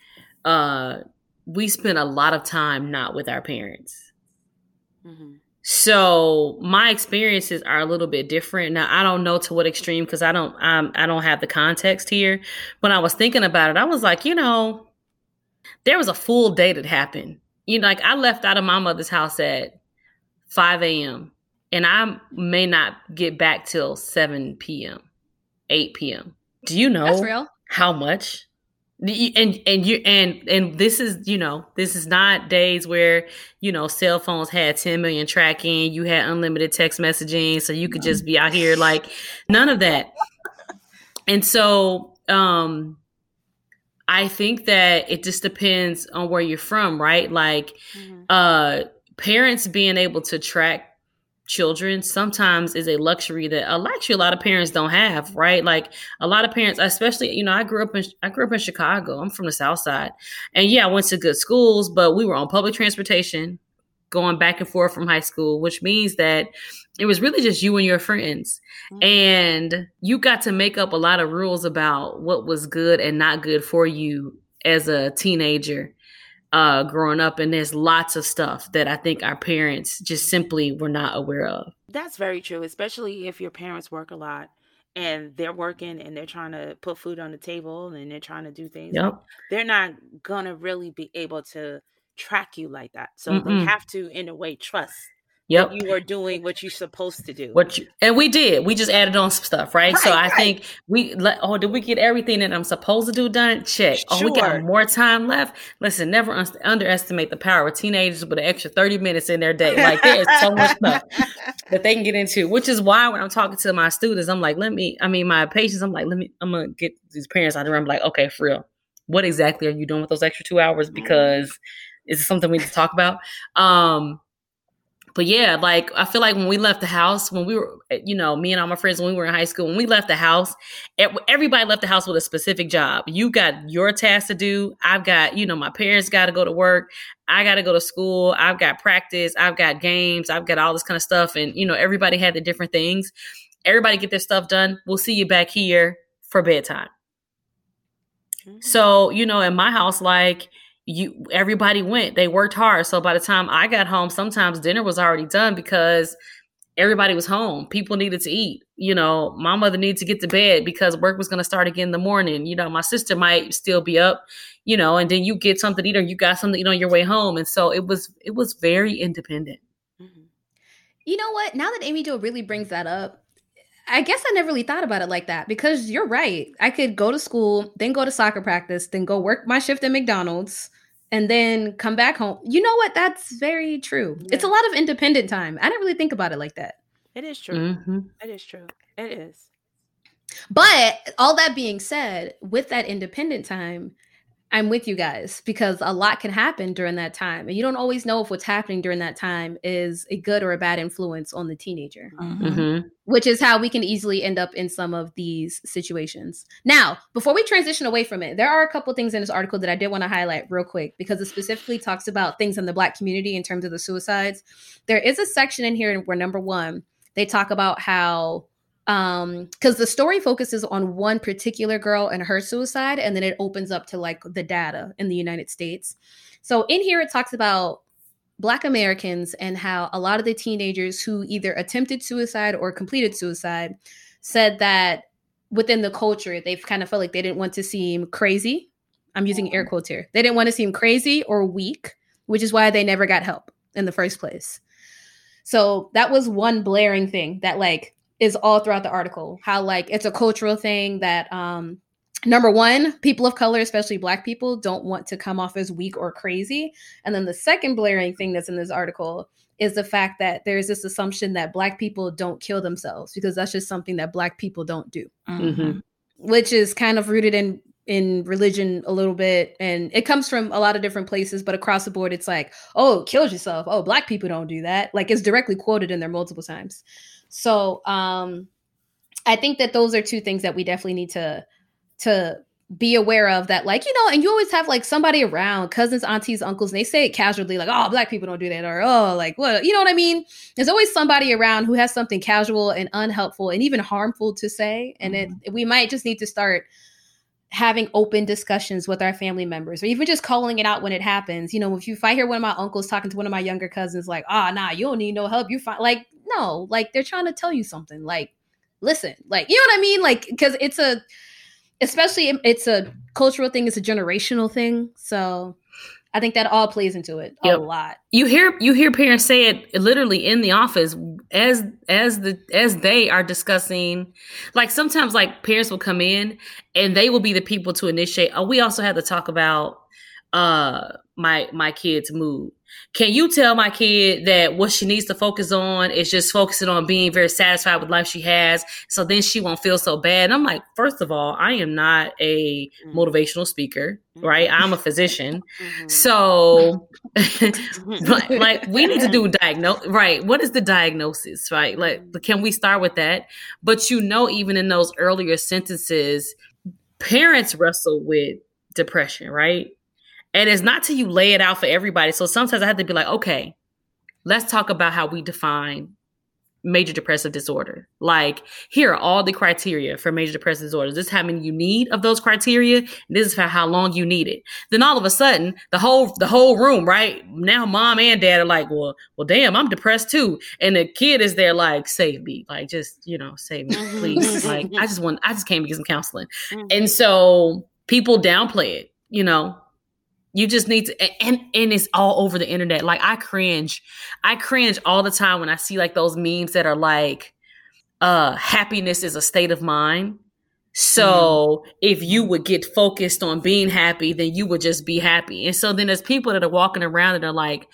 Uh, we spent a lot of time not with our parents. Mm-hmm so my experiences are a little bit different. Now I don't know to what extreme because I don't um, I don't have the context here. When I was thinking about it, I was like, you know, there was a full day that happened. You know, like I left out of my mother's house at 5 a.m. and I may not get back till 7 p.m., 8 p.m. Do you know how much? And and you and and this is you know this is not days where you know cell phones had 10 million tracking you had unlimited text messaging so you could just be out here like none of that and so um i think that it just depends on where you're from right like mm-hmm. uh parents being able to track children sometimes is a luxury that actually a lot of parents don't have right? Like a lot of parents especially you know i grew up in i grew up in chicago. I'm from the south side. And yeah i went to good schools but we were on public transportation going back and forth from high school which means that it was really just you and your friends. Mm-hmm. and you got to make up a lot of rules about what was good and not good for you as a teenager uh, growing up, and there's lots of stuff that I think our parents just simply were not aware of. That's very true, especially if your parents work a lot and they're working and they're trying to put food on the table and they're trying to do things. Yep. They're not gonna really be able to track you like that. So Mm-mm. they have to, in a way, trust Yep. You are doing what you're supposed to do. What you, and we did. We just added on some stuff, right? right so I right. think we let oh, did we get everything that I'm supposed to do done? Check. Sure. Oh, we got more time left. Listen, never un- underestimate the power of teenagers with an extra 30 minutes in their day. Like there is so much stuff [LAUGHS] that they can get into, which is why when I'm talking to my students, I'm like, let me, I mean, my patients, I'm like, let me, I'm gonna get these parents out of the room. I'm like, okay, for real. What exactly are you doing with those extra two hours? Mm-hmm. Because is it something we need to talk about? Um, but yeah, like I feel like when we left the house, when we were, eh, you know, me and all my friends, when we were in high school, when we left the house, everybody left the house with a specific job. You got your task to do. I've got, you know, my parents got to go to work. I got to go to school. I've got practice. I've got games. I've got all this kind of stuff. And, you know, everybody had the different things. Everybody get their stuff done. We'll see you back here for bedtime. Mm-hmm. So, you know, in my house, like, you everybody went they worked hard. So by the time i got home sometimes dinner was already done because everybody was home. People needed to eat you know my mother needed to get to bed because work was going to start again in the morning. You know my sister might still be up you know and then you get something to eat or you got something to eat on your way home. And so it was it was very independent. Mm-hmm. you know what? Now that amy jo really brings that up I guess I never really thought about it like that because you're right. I could go to school, then go to soccer practice, then go work my shift at McDonald's, and then come back home. You know what? That's very true. Yeah. It's a lot of independent time. I didn't really think about it like that. It is true. Mm-hmm. It is true. It is. But all that being said, with that independent time, I'm with you guys because a lot can happen during that time. And you don't always know if what's happening during that time is a good or a bad influence on the teenager, mm-hmm. mm-hmm. which is how we can easily end up in some of these situations. Now, before we transition away from it, there are a couple things in this article that I did want to highlight real quick because it specifically talks about things in the Black community in terms of the suicides. There is a section in here where, number one, they talk about how um because the story focuses on one particular girl and her suicide and then it opens up to like the data in the united states. So in here it talks about black americans and how a lot of the teenagers who either attempted suicide or completed suicide said that within the culture they've kind of felt like they didn't want to seem crazy. I'm using air quotes here. They didn't want to seem crazy or weak which is why they never got help in the first place. So that was one blaring thing that like is all throughout the article how like it's a cultural thing that um number one, people of color, especially black people, don't want to come off as weak or crazy. And then the second blaring thing that's in this article is the fact that there's this assumption that black people don't kill themselves because that's just something that black people don't do. Mm-hmm. Which is kind of rooted in in religion a little bit and it comes from a lot of different places but across the board it's like oh kill yourself oh black people don't do that like it's directly quoted in there multiple times so um i think that those are two things that we definitely need to to be aware of that like you know and you always have like somebody around cousins aunties uncles and they say it casually like oh black people don't do that or oh like what? You know what i mean? There's always somebody around who has something casual and unhelpful and even harmful to say and mm-hmm. it, we might just need to start having open discussions with our family members or even just calling it out when it happens. You know if you if i hear one of my uncles talking to one of my younger cousins like ah oh, nah you don't need no help you fine like no like they're trying to tell you something like listen like you know what i mean like because it's a especially it's a cultural thing, it's a generational thing. So I think that all plays into it yep. a lot. You hear you hear parents say it literally in the office as as the as they are discussing. Like sometimes, like parents will come in and they will be the people to initiate. Oh, we also have to talk about uh my my kid's mood can you tell my kid that what she needs to focus on is just focusing on being very satisfied with life she has so then she won't feel so bad? And i'm like first of all i am not a mm-hmm. motivational speaker right? I'm a physician. Mm-hmm. so [LAUGHS] like, like, we need to do diagnose right what is the diagnosis right? Like can we start with that? But you know even in those earlier sentences parents wrestle with depression right and it's not till you lay it out for everybody. So sometimes I have to be like, okay, let's talk about how we define major depressive disorder. Like, here are all the criteria for major depressive disorder. This is how many you need of those criteria. This is for how long you need it. Then all of a sudden, the whole the whole room, right? Now mom and dad are like, well, well, damn, I'm depressed too. And the kid is there like, save me. Like, just, you know, save me, please. [LAUGHS] like, I just want I just came to get some counseling. Mm-hmm. And so people downplay it, you know, you just need to and and it's all over the internet. Like I cringe. I cringe all the time when I see like those memes that are like uh happiness is a state of mind. So mm-hmm. if you would get focused on being happy, then you would just be happy. And so then there's people that are walking around that are like,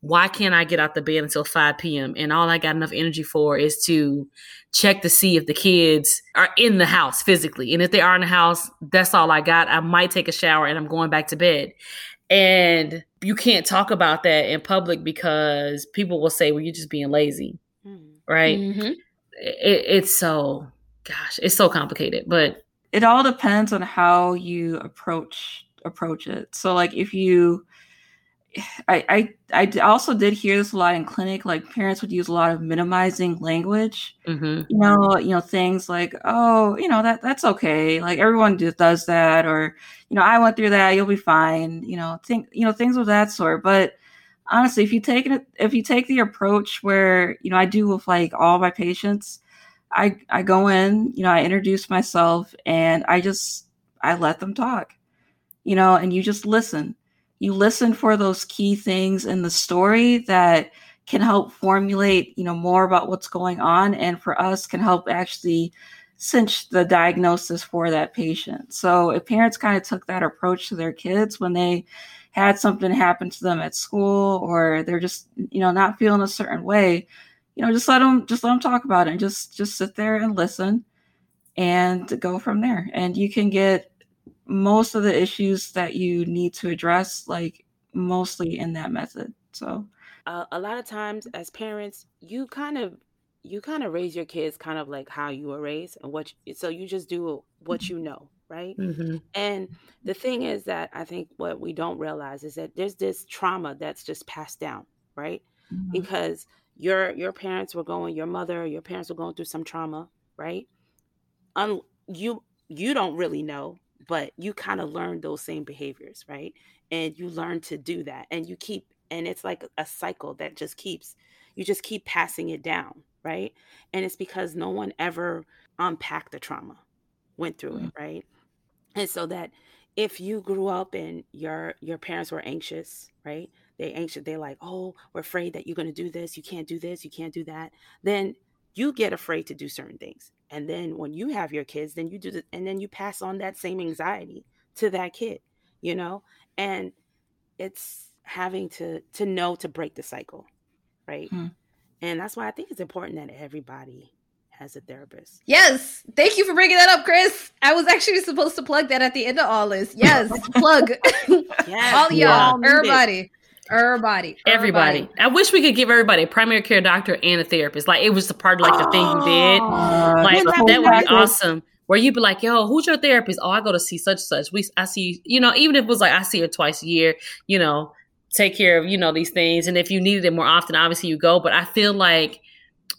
why can't I get out the bed until 5 p.m. And all I got enough energy for is to check to see if the kids are in the house physically. And if they are in the house, that's all I got. I might take a shower and I'm going back to bed. And you can't talk about that in public because people will say, well, you're just being lazy. Mm-hmm. Right. Mm-hmm. It, it's so, gosh, it's so complicated, but it all depends on how you approach approach it. So like if you I, I I also did hear this a lot in clinic. Like parents would use a lot of minimizing language. Mm-hmm. You know, you know things like, "Oh, you know that that's okay. Like everyone just does that," or you know, "I went through that. You'll be fine." You know, think you know things of that sort. But honestly, if you take it, if you take the approach where you know I do with like all my patients, I I go in, you know, I introduce myself, and I just I let them talk. You know, and you just listen you listen for those key things in the story that can help formulate you know more about what's going on and for us can help actually cinch the diagnosis for that patient. So if parents kind of took that approach to their kids when they had something happen to them at school or they're just you know not feeling a certain way you know just let them just let them talk about it and just just sit there and listen and go from there. And you can get most of the issues that you need to address, like mostly in that method. So, uh, a lot of times as parents, you kind of you kind of raise your kids kind of like how you were raised and what you, so you just do what you know right mm-hmm. and the thing is that i think what we don't realize is that there's this trauma that's just passed down right mm-hmm. because your your parents were going your mother your parents were going through some trauma right Un, you you don't really know but you kind of learn those same behaviors, right? And you learn to do that and you keep and it's like a cycle that just keeps you just keep passing it down, right? And it's because no one ever unpacked the trauma, went through mm-hmm. it, right? And so that if you grew up and your your parents were anxious, right? They anxious, they're like, "Oh, we're afraid that you're going to do this, you can't do this, you can't do that." Then you get afraid to do certain things. And then when you have your kids, then you do the, and then you pass on that same anxiety to that kid, you know? And it's having to to know to break the cycle, right? Hmm. And that's why I think it's important that everybody has a therapist. Yes. Thank you for bringing that up, Chris. I was actually supposed to plug that at the end of all this. Yes. plug. [LAUGHS] yes. [LAUGHS] all y'all, everybody. Everybody, everybody. I wish we could give everybody a primary care doctor and a therapist. Like it was the part of like the thing you did. Like that would be awesome. Where you'd be like, "Yo, who's your therapist?" Oh, I go to see such such. We, I see, you know, even if it was like I see her twice a year, you know, take care of you know these things. And if you needed it more often, obviously you go. But I feel like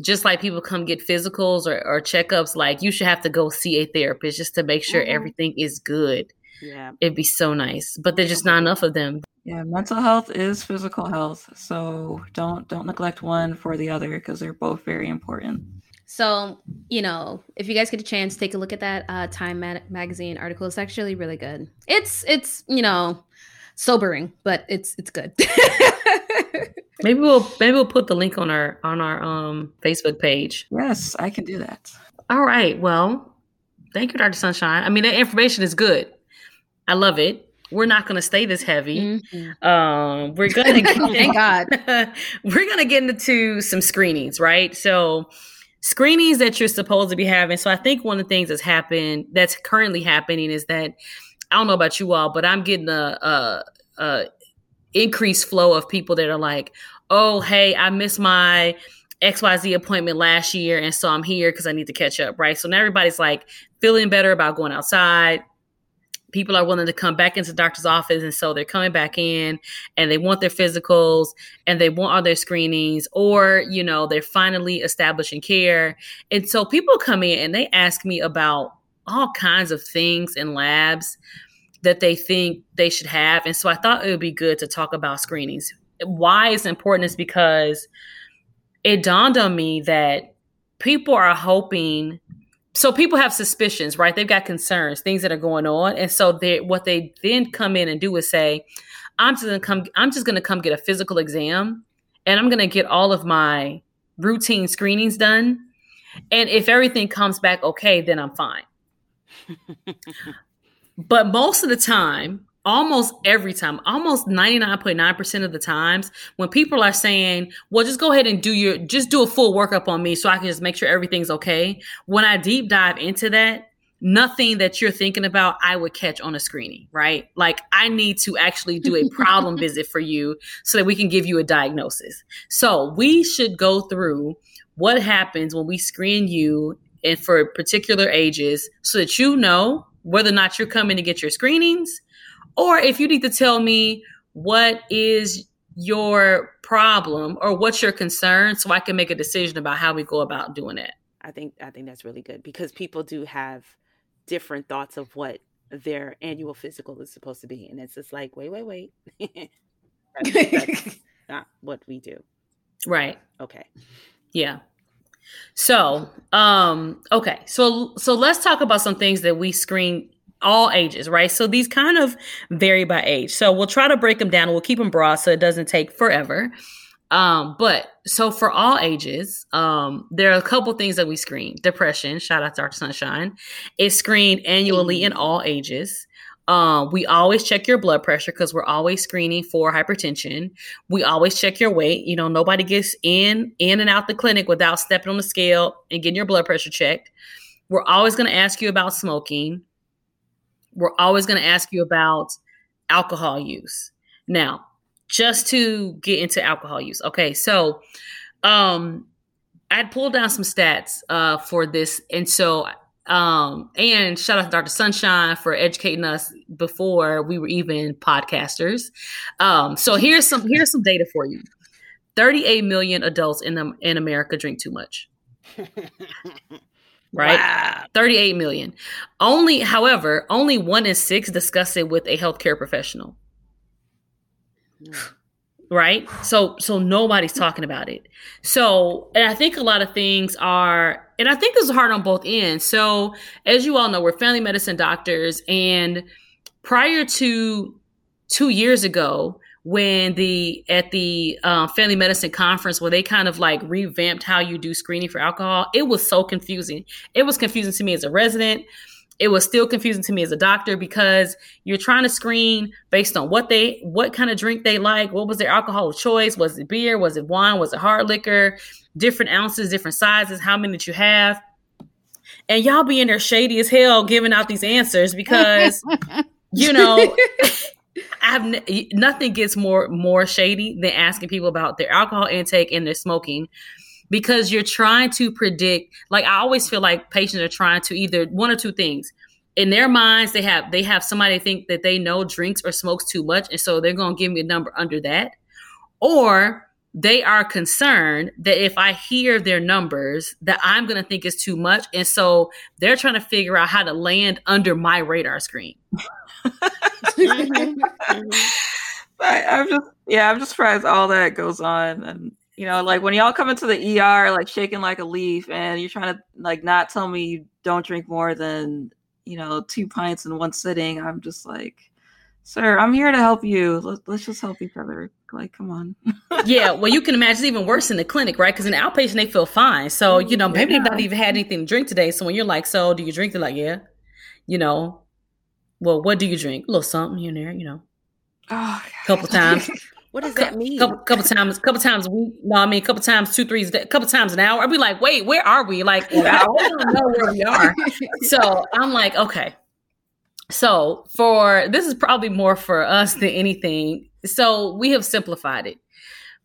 just like people come get physicals or, or checkups, like you should have to go see a therapist just to make sure mm-hmm. everything is good. Yeah. It'd be so nice. But there's just not enough of them. Yeah, mental health is physical health. So don't don't neglect one for the other because they're both very important. So, you know, if you guys get a chance, take a look at that uh, Time ma- magazine article. It's actually really good. It's it's, you know, sobering, but it's it's good. [LAUGHS] maybe we'll maybe we'll put the link on our on our um Facebook page. Yes, I can do that. All right. Well, thank you, Dr. Sunshine. I mean, that information is good. I love it. We're not going to stay this heavy. Mm-hmm. Um, we're going [LAUGHS] to thank God. [LAUGHS] we're going to get into some screenings, right? So screenings that you're supposed to be having. So I think one of the things that's happened, that's currently happening, is that I don't know about you all, but I'm getting a, a, a increased flow of people that are like, oh, hey, I missed my XYZ appointment last year. And so I'm here because I need to catch up. Right. So now everybody's like feeling better about going outside. People are willing to come back into the doctor's office. And so they're coming back in and they want their physicals and they want all their screenings, or, you know, they're finally establishing care. And so people come in and they ask me about all kinds of things in labs that they think they should have. And so I thought it would be good to talk about screenings. Why it's important is because it dawned on me that people are hoping so people have suspicions, right? They've got concerns, things that are going on. And so they what they then come in and do is say, I'm just gonna come, I'm just gonna come get a physical exam and I'm gonna get all of my routine screenings done. And if everything comes back okay, then I'm fine. [LAUGHS] but most of the time, almost every time, almost 99.9% of the times, when people are saying, well, just go ahead and do your, just do a full workup on me so I can just make sure everything's okay. When I deep dive into that, nothing that you're thinking about, I would catch on a screening, right? Like I need to actually do a problem [LAUGHS] visit for you so that we can give you a diagnosis. So we should go through what happens when we screen you and for particular ages so that you know whether or not you're coming to get your screenings or if you need to tell me what is your problem or what's your concern so I can make a decision about how we go about doing it. I think I think that's really good because people do have different thoughts of what their annual physical is supposed to be and it's just like wait wait wait. [LAUGHS] That's, that's not what we do. Right. Okay. Yeah. So, um, okay, so so let's talk about some things that we screen all ages, right? So these kind of vary by age. So we'll try to break them down. We'll keep them broad so it doesn't take forever. Um, but so for all ages, um, there are a couple things that we screen. Depression, shout out to Dr. Sunshine, is screened annually in all ages. Um, we always check your blood pressure because we're always screening for hypertension. We always check your weight. You know, nobody gets in in and out the clinic without stepping on the scale and getting your blood pressure checked. We're always going to ask you about smoking. We're always going to ask you about alcohol use. Now, just to get into alcohol use. Okay, so um I pulled down some stats uh for this and so um, and shout out to Dr. Sunshine for educating us before we were even podcasters. Um, so here's some here's some data for you. 38 million adults in in America drink too much. [LAUGHS] right? Wow. 38 million. Only, however, only one in six discuss it with a healthcare professional. Mm right so so nobody's talking about it so and i think a lot of things are and i think this is hard on both ends so as you all know we're family medicine doctors and prior to two years ago when the at the uh, family medicine conference where they kind of like revamped how you do screening for alcohol it was so confusing. It was confusing to me as a resident. It was still confusing to me as a doctor because you're trying to screen based on what they what kind of drink they like. What was their alcohol of choice? Was it beer? Was it wine? Was it hard liquor? Different ounces different sizes how many that you have? And y'all be in there shady as hell giving out these answers because [LAUGHS] you know [LAUGHS] I've n- nothing gets more more shady than asking people about their alcohol intake and their smoking because you're trying to predict like I always feel like patients are trying to either one or two things. In their minds they have they have somebody think that they know drinks or smokes too much and so they're going to give me a number under that. Or they are concerned that if I hear their numbers that I'm going to think is too much and so they're trying to figure out how to land under my radar screen [LAUGHS] mm-hmm. I, I'm just yeah, I'm just surprised all that goes on, and you know, like when y'all come into the ER like shaking like a leaf, and you're trying to like not tell me you don't drink more than you know two pints in one sitting. I'm just like, sir, I'm here to help you. Let's, let's just help each other. Like, come on. [LAUGHS] yeah, well, you can imagine it's even worse in the clinic, right? Because in the outpatient they feel fine. So you know, maybe yeah. they've not even had anything to drink today. So when you're like, so do you drink? They're like, yeah. You know, well, what do you drink? A little something here and there, you know. Oh, a couple times. [LAUGHS] what does that mean? Couple, couple times, couple times a week. No, I mean, a couple times, two, three, a couple times an hour. I'd be like, wait, where are we? Like, I don't know where we are. [LAUGHS] So I'm like, okay. So for this is probably more for us than anything. So we have simplified it.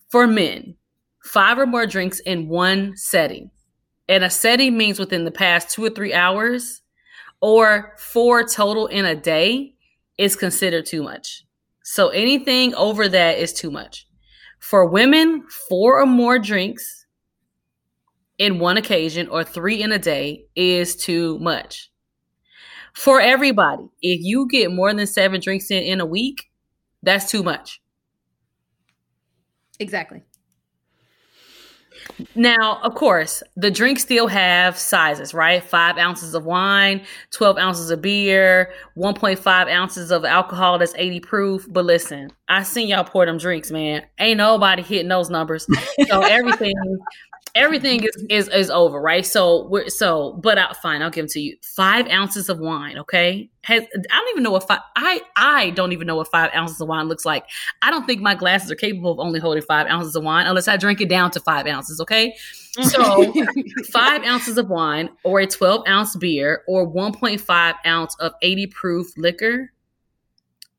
For men, five or more drinks in one setting. And a setting means within the past two or three hours or four total in a day is considered too much. So anything over that is too much. For women, four or more drinks in one occasion or three in a day is too much. For everybody, if you get more than seven drinks in in a week, that's too much. Exactly. Now, of course, the drinks still have sizes, right? Five ounces of wine, 12 ounces of beer, 1.5 ounces of alcohol that's 80 proof. But listen, I seen y'all pour them drinks, man. Ain't nobody hitting those numbers. So [LAUGHS] everything everything is, is is over, right? So we're so, but I, fine, I'll give them to you. Five ounces of wine, okay? Has I don't even know what five. I I don't even know what five ounces of wine looks like. I don't think my glasses are capable of only holding five ounces of wine unless I drink it down to five ounces, okay? Mm. So [LAUGHS] five ounces of wine, or a twelve ounce beer, or one point five ounce of eighty proof liquor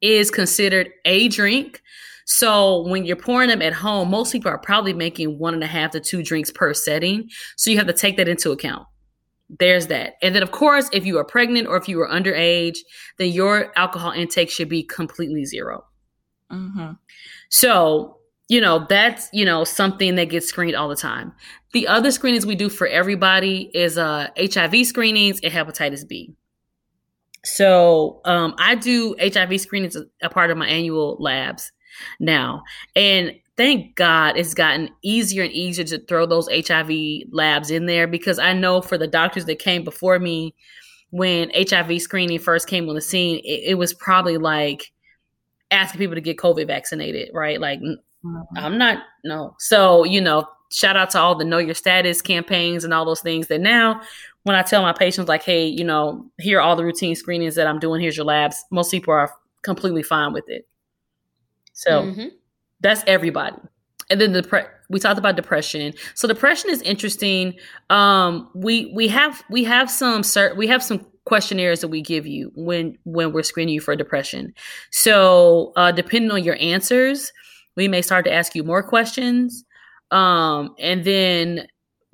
is considered a drink. So when you're pouring them at home, most people are probably making one and a half to two drinks per setting. So you have to take that into account. There's that. And then, of course, if you are pregnant or if you are underage, then your alcohol intake should be completely 0 mm-hmm. So, you know, that's, you know, something that gets screened all the time. The other screenings we do for everybody is uh, HIV screenings and hepatitis B. So um, I do HIV screenings as a part of my annual labs now. And thank God it's gotten easier and easier to throw those HIV labs in there because I know for the doctors that came before me, when HIV screening first came on the scene, it, it was probably like asking people to get COVID vaccinated, right? Like, mm-hmm. I'm not, no. So, you know, shout out to all the know your status campaigns and all those things that now when I tell my patients, like, hey, you know, here are all the routine screenings that I'm doing, here's your labs, most people are completely fine with it. So mm-hmm. that's everybody. And then the pre- we talked about depression. So depression is interesting. Um, we we have we have some cert- we have some questionnaires that we give you when when we're screening you for depression. So uh, depending on your answers, we may start to ask you more questions. Um, and then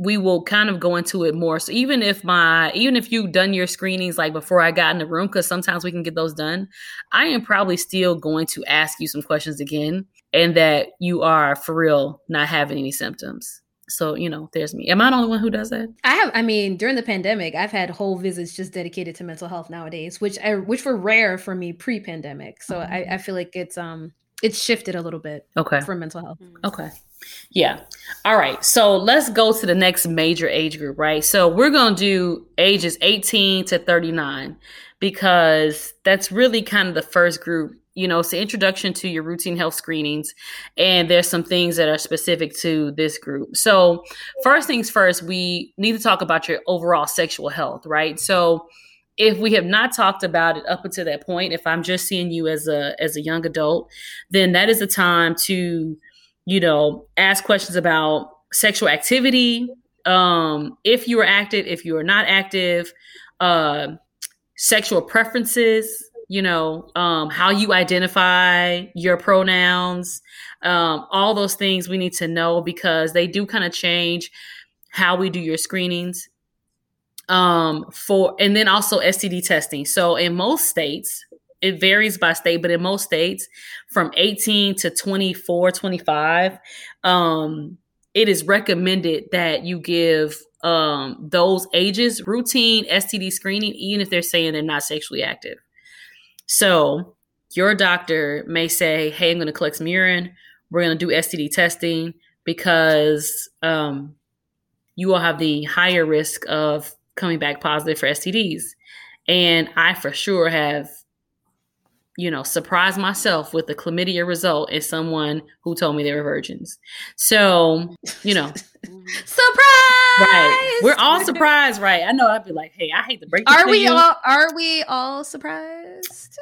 we will kind of go into it more. So even if my even if you've done your screenings like before I got in the room, because sometimes we can get those done, I am probably still going to ask you some questions again, and that you are for real not having any symptoms. So you know, there's me. Am I the only one who does that? I have. I mean, during the pandemic, I've had whole visits just dedicated to mental health nowadays, which I, which were rare for me pre-pandemic. So mm-hmm. I, I feel like it's um it's shifted a little bit. Okay. For mental health. Okay. Yeah. All right. So let's go to the next major age group, right? So we're going to do ages 18 to 39 because that's really kind of the first group you know, it's an introduction to your routine health screenings, and there's some things that are specific to this group. So, first things first, we need to talk about your overall sexual health, right? So, if we have not talked about it up until that point, if I'm just seeing you as a as a young adult, then that is a time to, you know, ask questions about sexual activity, um, if you are active, if you are not active, uh, sexual preferences, you know, um, how you identify your pronouns, um, all those things we need to know because they do kind of change how we do your screenings. Um, for and then also STD testing. So in most states, it varies by state, but in most states, from 18 to 24, 25, um, it is recommended that you give um, those ages routine STD screening, even if they're saying they're not sexually active. So your doctor may say, "Hey, I'm going to collect some urine. We're going to do STD testing because um, you will have the higher risk of coming back positive for STDs." And I for sure have you know, surprise myself with the chlamydia result as someone who told me they were virgins. So, you know, [LAUGHS] surprise! Right. We're all surprised, right? I know I'd be like, hey, I hate to break Are we you. all are we all surprised?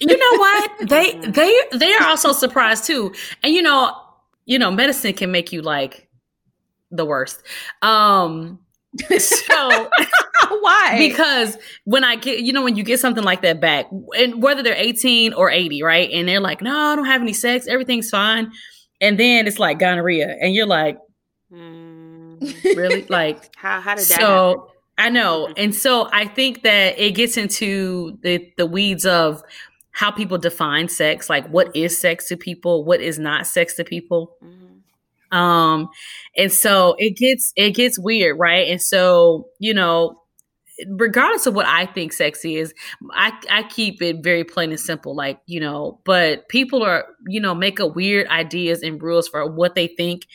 you know [LAUGHS] what? They they they are also surprised too. And you know, you know, medicine can make you like the worst. Um [LAUGHS] so [LAUGHS] why? Because when I get, you know, when you get something like that back, and whether they're 18 or 80, right? And they're like, no, I don't have any sex. Everything's fine. And then it's like gonorrhea. And you're like, mm, really? [LAUGHS] Like, how, how did that So? I know. And so I think that it gets into the, the weeds of how people define sex. Like, what is sex to people? What is not sex to people? Mm-hmm um and so it gets it gets weird right and so you know regardless of what I think sexy is, I, I keep it very plain and simple. Like, you know, but people are, you know, make up weird ideas and rules for what they think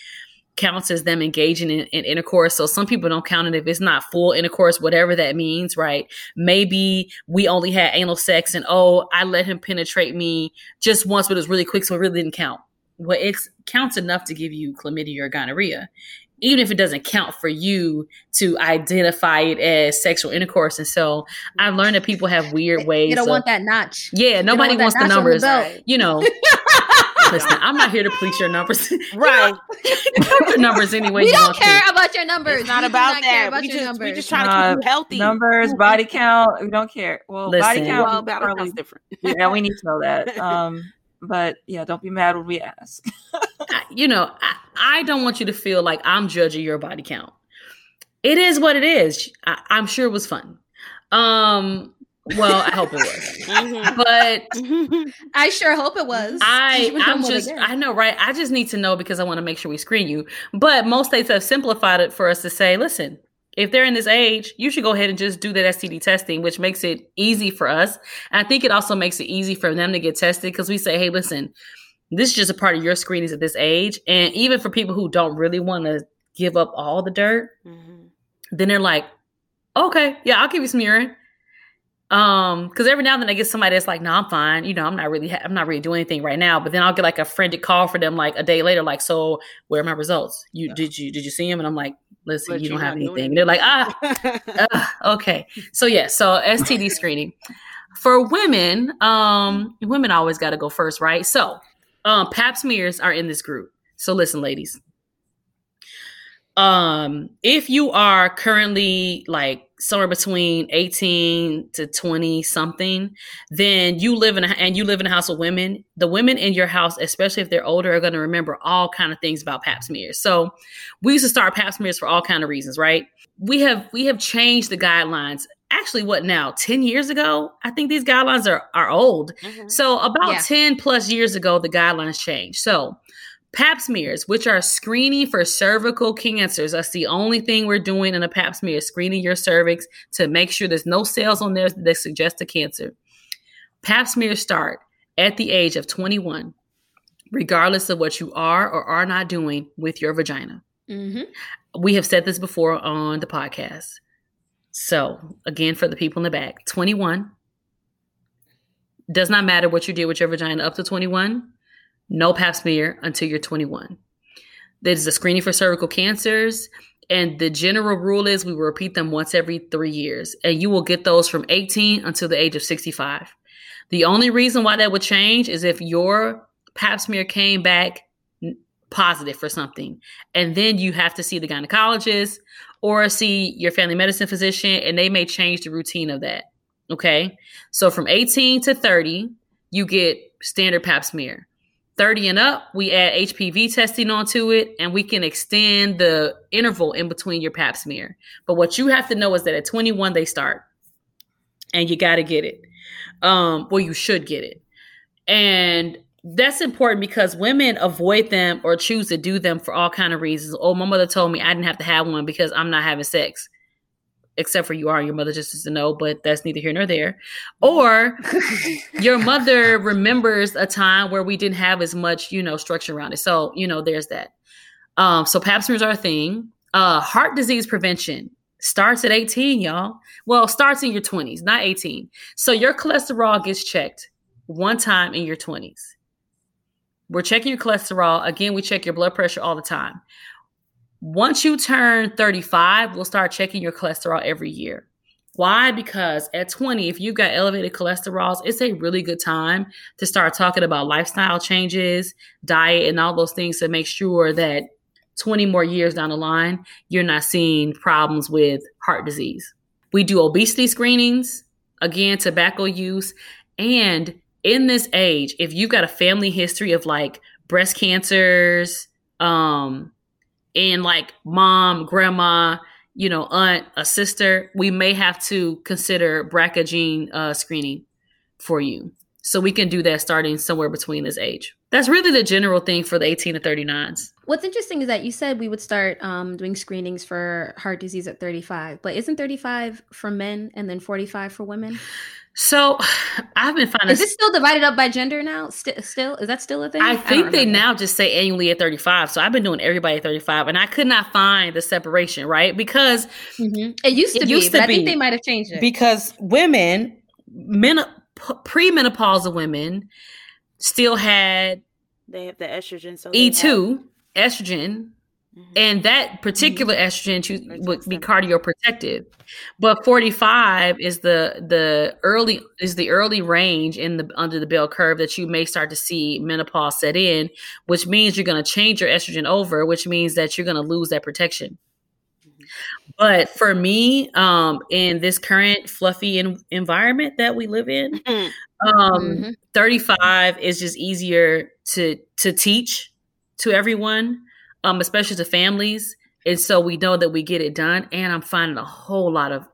counts as them engaging in, in, intercourse. So some people don't count it if it's not full intercourse, whatever that means, right? Maybe we only had anal sex and oh, I let him penetrate me just once, but it was really quick, so it really didn't count. Well, it counts enough to give you chlamydia or gonorrhea even if it doesn't count for you to identify it as sexual intercourse. And so I've learned that people have weird ways. You don't of, want that notch. Yeah, nobody want wants the numbers. The you know. [LAUGHS] Listen, I'm not here to police your numbers. [LAUGHS] Right. [LAUGHS] your numbers anyway. We don't care to. about your numbers. It's not about that. About we, just, numbers. we just trying uh, to keep you healthy. Numbers, body count. We don't care. Well, Listen, body count. Well, body count's different. yeah, we need to know that. Um, but yeah, don't be mad when we ask. [LAUGHS] you know, I, I, don't want you to feel like I'm judging your body count. It is what it is. I, am sure it was fun. Um, well, I hope it was, [LAUGHS] mm-hmm. but [LAUGHS] I sure hope it was. I I'm just I know right. I just need to know because I want to make sure we screen you. But most states have simplified it for us to say, listen, if they're in this age, you should go ahead and just do that STD testing, which makes it easy for us. And I think it also makes it easy for them to get tested because we say, hey, listen, this is just a part of your screenings at this age. And even for people who don't really want to give up all the dirt, mm-hmm. then they're like, okay, yeah, I'll give you some urine. Um, because every now and then I get somebody that's like, "No, I'm fine. You know, I'm not really, ha- I'm not really doing anything right now." But then I'll get like a frantic call for them like a day later, like, "So, where are my results? You yeah. did you did you see them?" And I'm like, "Listen, but you don't have anything." they're like, "Ah, [LAUGHS] uh, okay." So yeah, so STD [LAUGHS] screening for women. Um, women always got to go first, right? So, um, Pap smears are in this group. So listen, ladies. Um, if you are currently like somewhere between 18 to 20 something, then you live in a, and you live in a house of women, the women in your house, especially if they're older, are going to remember all kind of things about pap smears. So we used to start pap smears for all kind of reasons, right? We have we have changed the guidelines. Actually, what now? 10 years ago? I think these guidelines are are old. Mm-hmm. So about yeah. 10 plus years ago, the guidelines changed. So Pap smears, which are screening for cervical cancers. That's the only thing we're doing in a pap smear, is screening your cervix to make sure there's no cells on there that suggest a cancer. Pap smears start at the age of 21, regardless of what you are or are not doing with your vagina. Mm-hmm. We have said this before on the podcast. So, again, for the people in the back, 21. Does not matter what you did with your vagina up to 21. No pap smear until you're 21. There's a screening for cervical cancers. And the general rule is we will repeat them once every three years. And you will get those from 18 until the age of 65. The only reason why that would change is if your pap smear came back positive for something. And then you have to see the gynecologist or see your family medicine physician, and they may change the routine of that. Okay. So from 18 to 30, you get standard pap smear. 30 and up, we add HPV testing onto it and we can extend the interval in between your pap smear. But what you have to know is that at 21, they start and you got to get it. Um, well, you should get it. And that's important because women avoid them or choose to do them for all kind of reasons. Oh, my mother told me I didn't have to have one because I'm not having sex. Except for you are your mother just doesn't know, but that's neither here nor there. Or [LAUGHS] your mother remembers a time where we didn't have as much, you know, structure around it. So, you know, there's that. Um, so pap smears are a thing. Uh, heart disease prevention starts at 18, y'all. Well, starts in your 20s, not 18. So your cholesterol gets checked one time in your 20s we're checking your cholesterol. Again, we check your blood pressure all the time. Once you turn 35, we'll start checking your cholesterol every year. Why? Because at 20, if you've got elevated cholesterols, it's a really good time to start talking about lifestyle changes, diet, and all those things to make sure that 20 more years down the line, you're not seeing problems with heart disease. We do obesity screenings, again, tobacco use, and in this age, if you've got a family history of like breast cancers, um, and like mom, grandma, you know, aunt, a sister, we may have to consider BRCA gene uh, screening for you. So we can do that starting somewhere between this age. That's really the general thing for the 18 to 39s. What's interesting is that you said we would start um, doing screenings for heart disease at 35, but isn't 35 for men and then 45 for women? [LAUGHS] So [SIGHS] I've been finding. Is it still divided up by gender now? St- still, is that still a thing? I think I they now just say annually at 35. So I've been doing everybody at 35, and I could not find the separation, right? Because mm-hmm. it used to it be, used to be, I think they might have changed it. Because women, men, premenopausal women, still had they have the estrogen, so E2 estrogen Mm-hmm. And that particular mm-hmm. estrogen would be cardioprotective. But 45 is the the early is the early range in the under the bell curve that you may start to see menopause set in, which means you're going to change your estrogen over, which means that you're going to lose that protection. Mm-hmm. But for me, um, in this current fluffy in- environment that we live in, um, mm-hmm. 35 is just easier to to teach to everyone um, especially to families. And so we know that we get it done. And I'm finding a whole lot of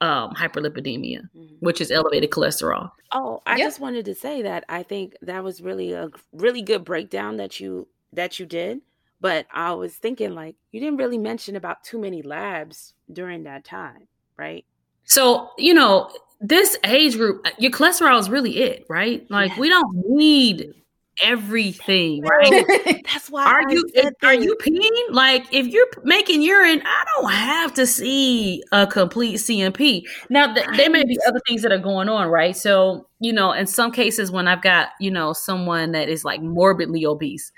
um, hyperlipidemia, mm-hmm. which is elevated cholesterol. Oh, I yep. just wanted to say that I think that was really a really good breakdown that you that you did. But I was thinking like you didn't really mention about too many labs during that time, right? So, you know, this age group, your cholesterol is really it, right? Like we don't need everything, right? [LAUGHS] That's why. Are I you are you peeing? Like if you're making urine, I don't have to see a complete CMP. Now th- there may be other things that are going on, right? So you know, in some cases, when I've got you know someone that is like morbidly obese,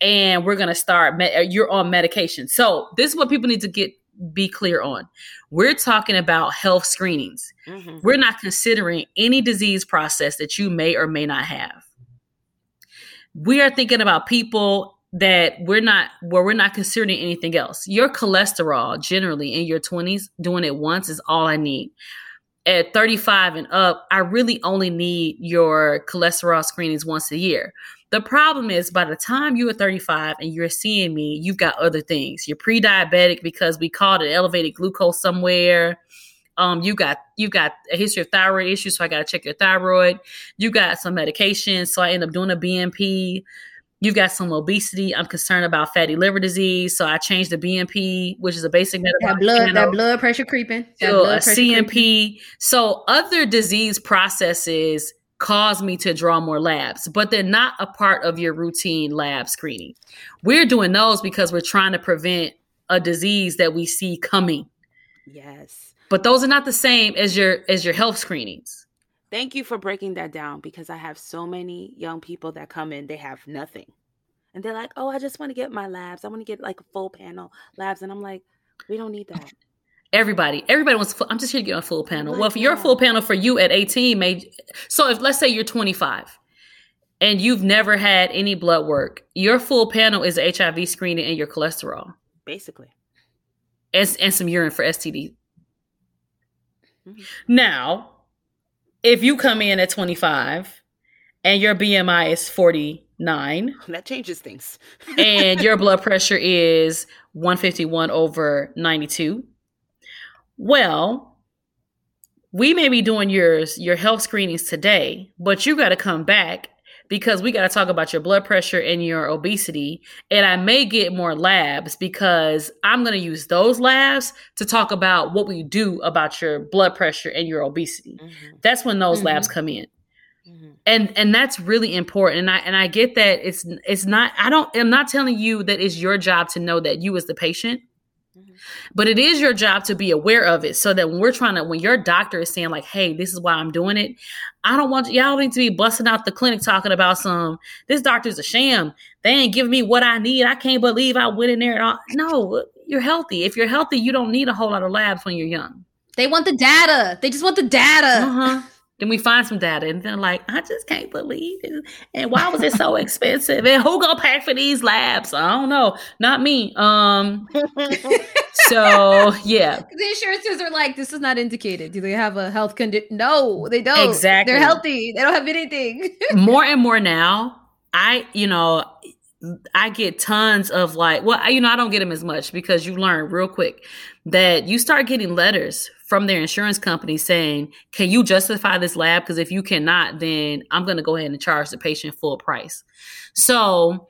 and we're gonna start, med- uh, you're on medication. So this is what people need to get be clear on. We're talking about health screenings. Mm-hmm. We're not considering any disease process that you may or may not have we are thinking about people that we're not where we're not considering anything else. Your cholesterol generally in your 20s doing it once is all I need. At 35 and up, I really only need your cholesterol screenings once a year. The problem is by the time you're 35 and you're seeing me, you've got other things. You're pre-diabetic because we caught an elevated glucose somewhere um, you got you got a history of thyroid issues, so I got to check your thyroid. You got some medication, so I end up doing a BMP. You've got some obesity. I'm concerned about fatty liver disease, so I changed the BMP, which is a basic metabolic. That blood, that blood pressure creeping. That so a CMP. Creeping. So other disease processes cause me to draw more labs, but they're not a part of your routine lab screening. We're doing those because we're trying to prevent a disease that we see coming. Yes but those are not the same as your as your health screenings Thank you for breaking that down because I have so many young people that come in, they have nothing. And they're like, oh, I just want to get my labs. I want to get like a full panel labs. And I'm like, we don't need that. [LAUGHS] Everybody, everybody wants. Full, I'm just here to get a full panel. Well, if you're a full panel for you at 18, may so if let's say you're 25 and you've never had any blood work, your full panel is HIV screening and your cholesterol, basically, and, and some urine for STD. Mm-hmm. Now, if you come in at 25 and your BMI is 49, [LAUGHS] that changes things, and your blood [LAUGHS] pressure is 151 over 92 well, we may be doing yours, your health screenings today, but you got to come back because we got to talk about your blood pressure and your obesity. And I may get more labs because I'm going to use those labs to talk about what we do about your blood pressure and your obesity. Mm-hmm. That's when those mm-hmm. labs come in. Mm-hmm. And and that's really important. And I and I get that it's it's not I don't I'm not telling you that it's your job to know that you as the patient but it is your job to be aware of it so that when we're trying to, when your doctor is saying, like, hey, this is why I'm doing it, I don't want y'all need to be busting out the clinic talking about some, this doctor's a sham. They ain't giving me what I need. I can't believe I went in there. And all. No, you're healthy. If you're healthy, you don't need a whole lot of labs when you're young. They want the data. They just want the data. Uh-huh. Then we find some data, and then like, I just can't believe it. And why was it so [LAUGHS] expensive? And who gonna pay for these labs? I don't know. Not me. Um. [LAUGHS] so yeah, the insurances are like, this is not indicated. Do they have a health condition? No, they don't. Exactly. They're healthy. They don't have anything. [LAUGHS] more and more now, I you know I get tons of like, well, you know, I don't get them as much because you learn real quick that you start getting letters from their insurance company saying, can you justify this lab? Because if you cannot, then I'm going to go ahead and charge the patient full price. So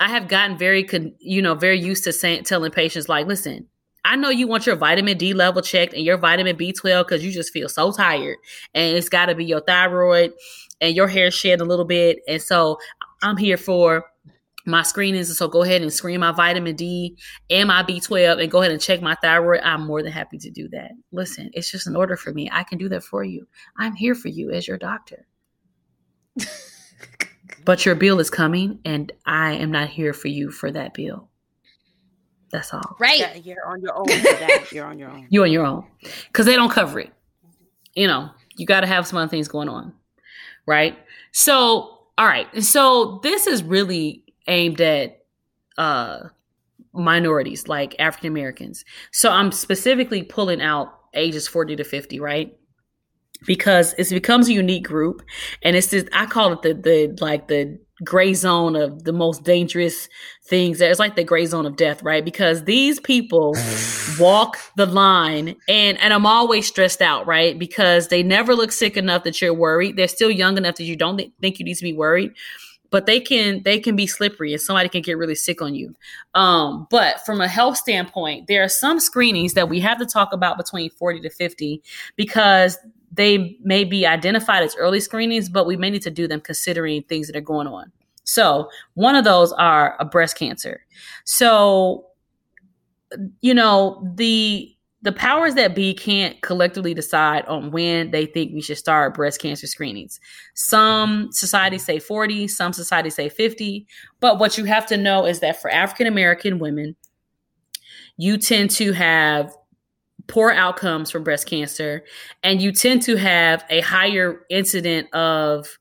I have gotten very, you know, very used to saying, telling patients like, listen, I know you want your vitamin D level checked and your vitamin B12 because you just feel so tired and it's got to be your thyroid and your hair shed a little bit. And so I'm here for my screenings. So go ahead and screen my vitamin D and my B12 and go ahead and check my thyroid. I'm more than happy to do that. Listen, it's just an order for me. I can do that for you. I'm here for you as your doctor. but your bill is coming and I am not here for you for that bill. That's all. Right. Yeah, you're on your own. You're on your own. You're on your own. Because they don't cover it. You know, you got to have some other things going on. Right. So, all right. So this is really aimed at uh minorities like African Americans. So I'm specifically pulling out ages 40 to 50, right? Because it becomes a unique group and it's just I call it the the like the gray zone of the most dangerous things. It's like the gray zone of death, right? Because these people [LAUGHS] walk the line and and I'm always stressed out, right? Because they never look sick enough that you're worried. They're still young enough that you don't think you need to be worried but they can they can be slippery and somebody can get really sick on you. Um, but from a health standpoint there are some screenings that we have to talk about between 40 to 50 because they may be identified as early screenings but we may need to do them considering things that are going on. So one of those are a breast cancer. So you know the the powers that be can't collectively decide on when they think we should start breast cancer screenings. Some societies say 40, some societies say 50. But what you have to know is that for African American women, you tend to have poor outcomes from breast cancer and you tend to have a higher incident of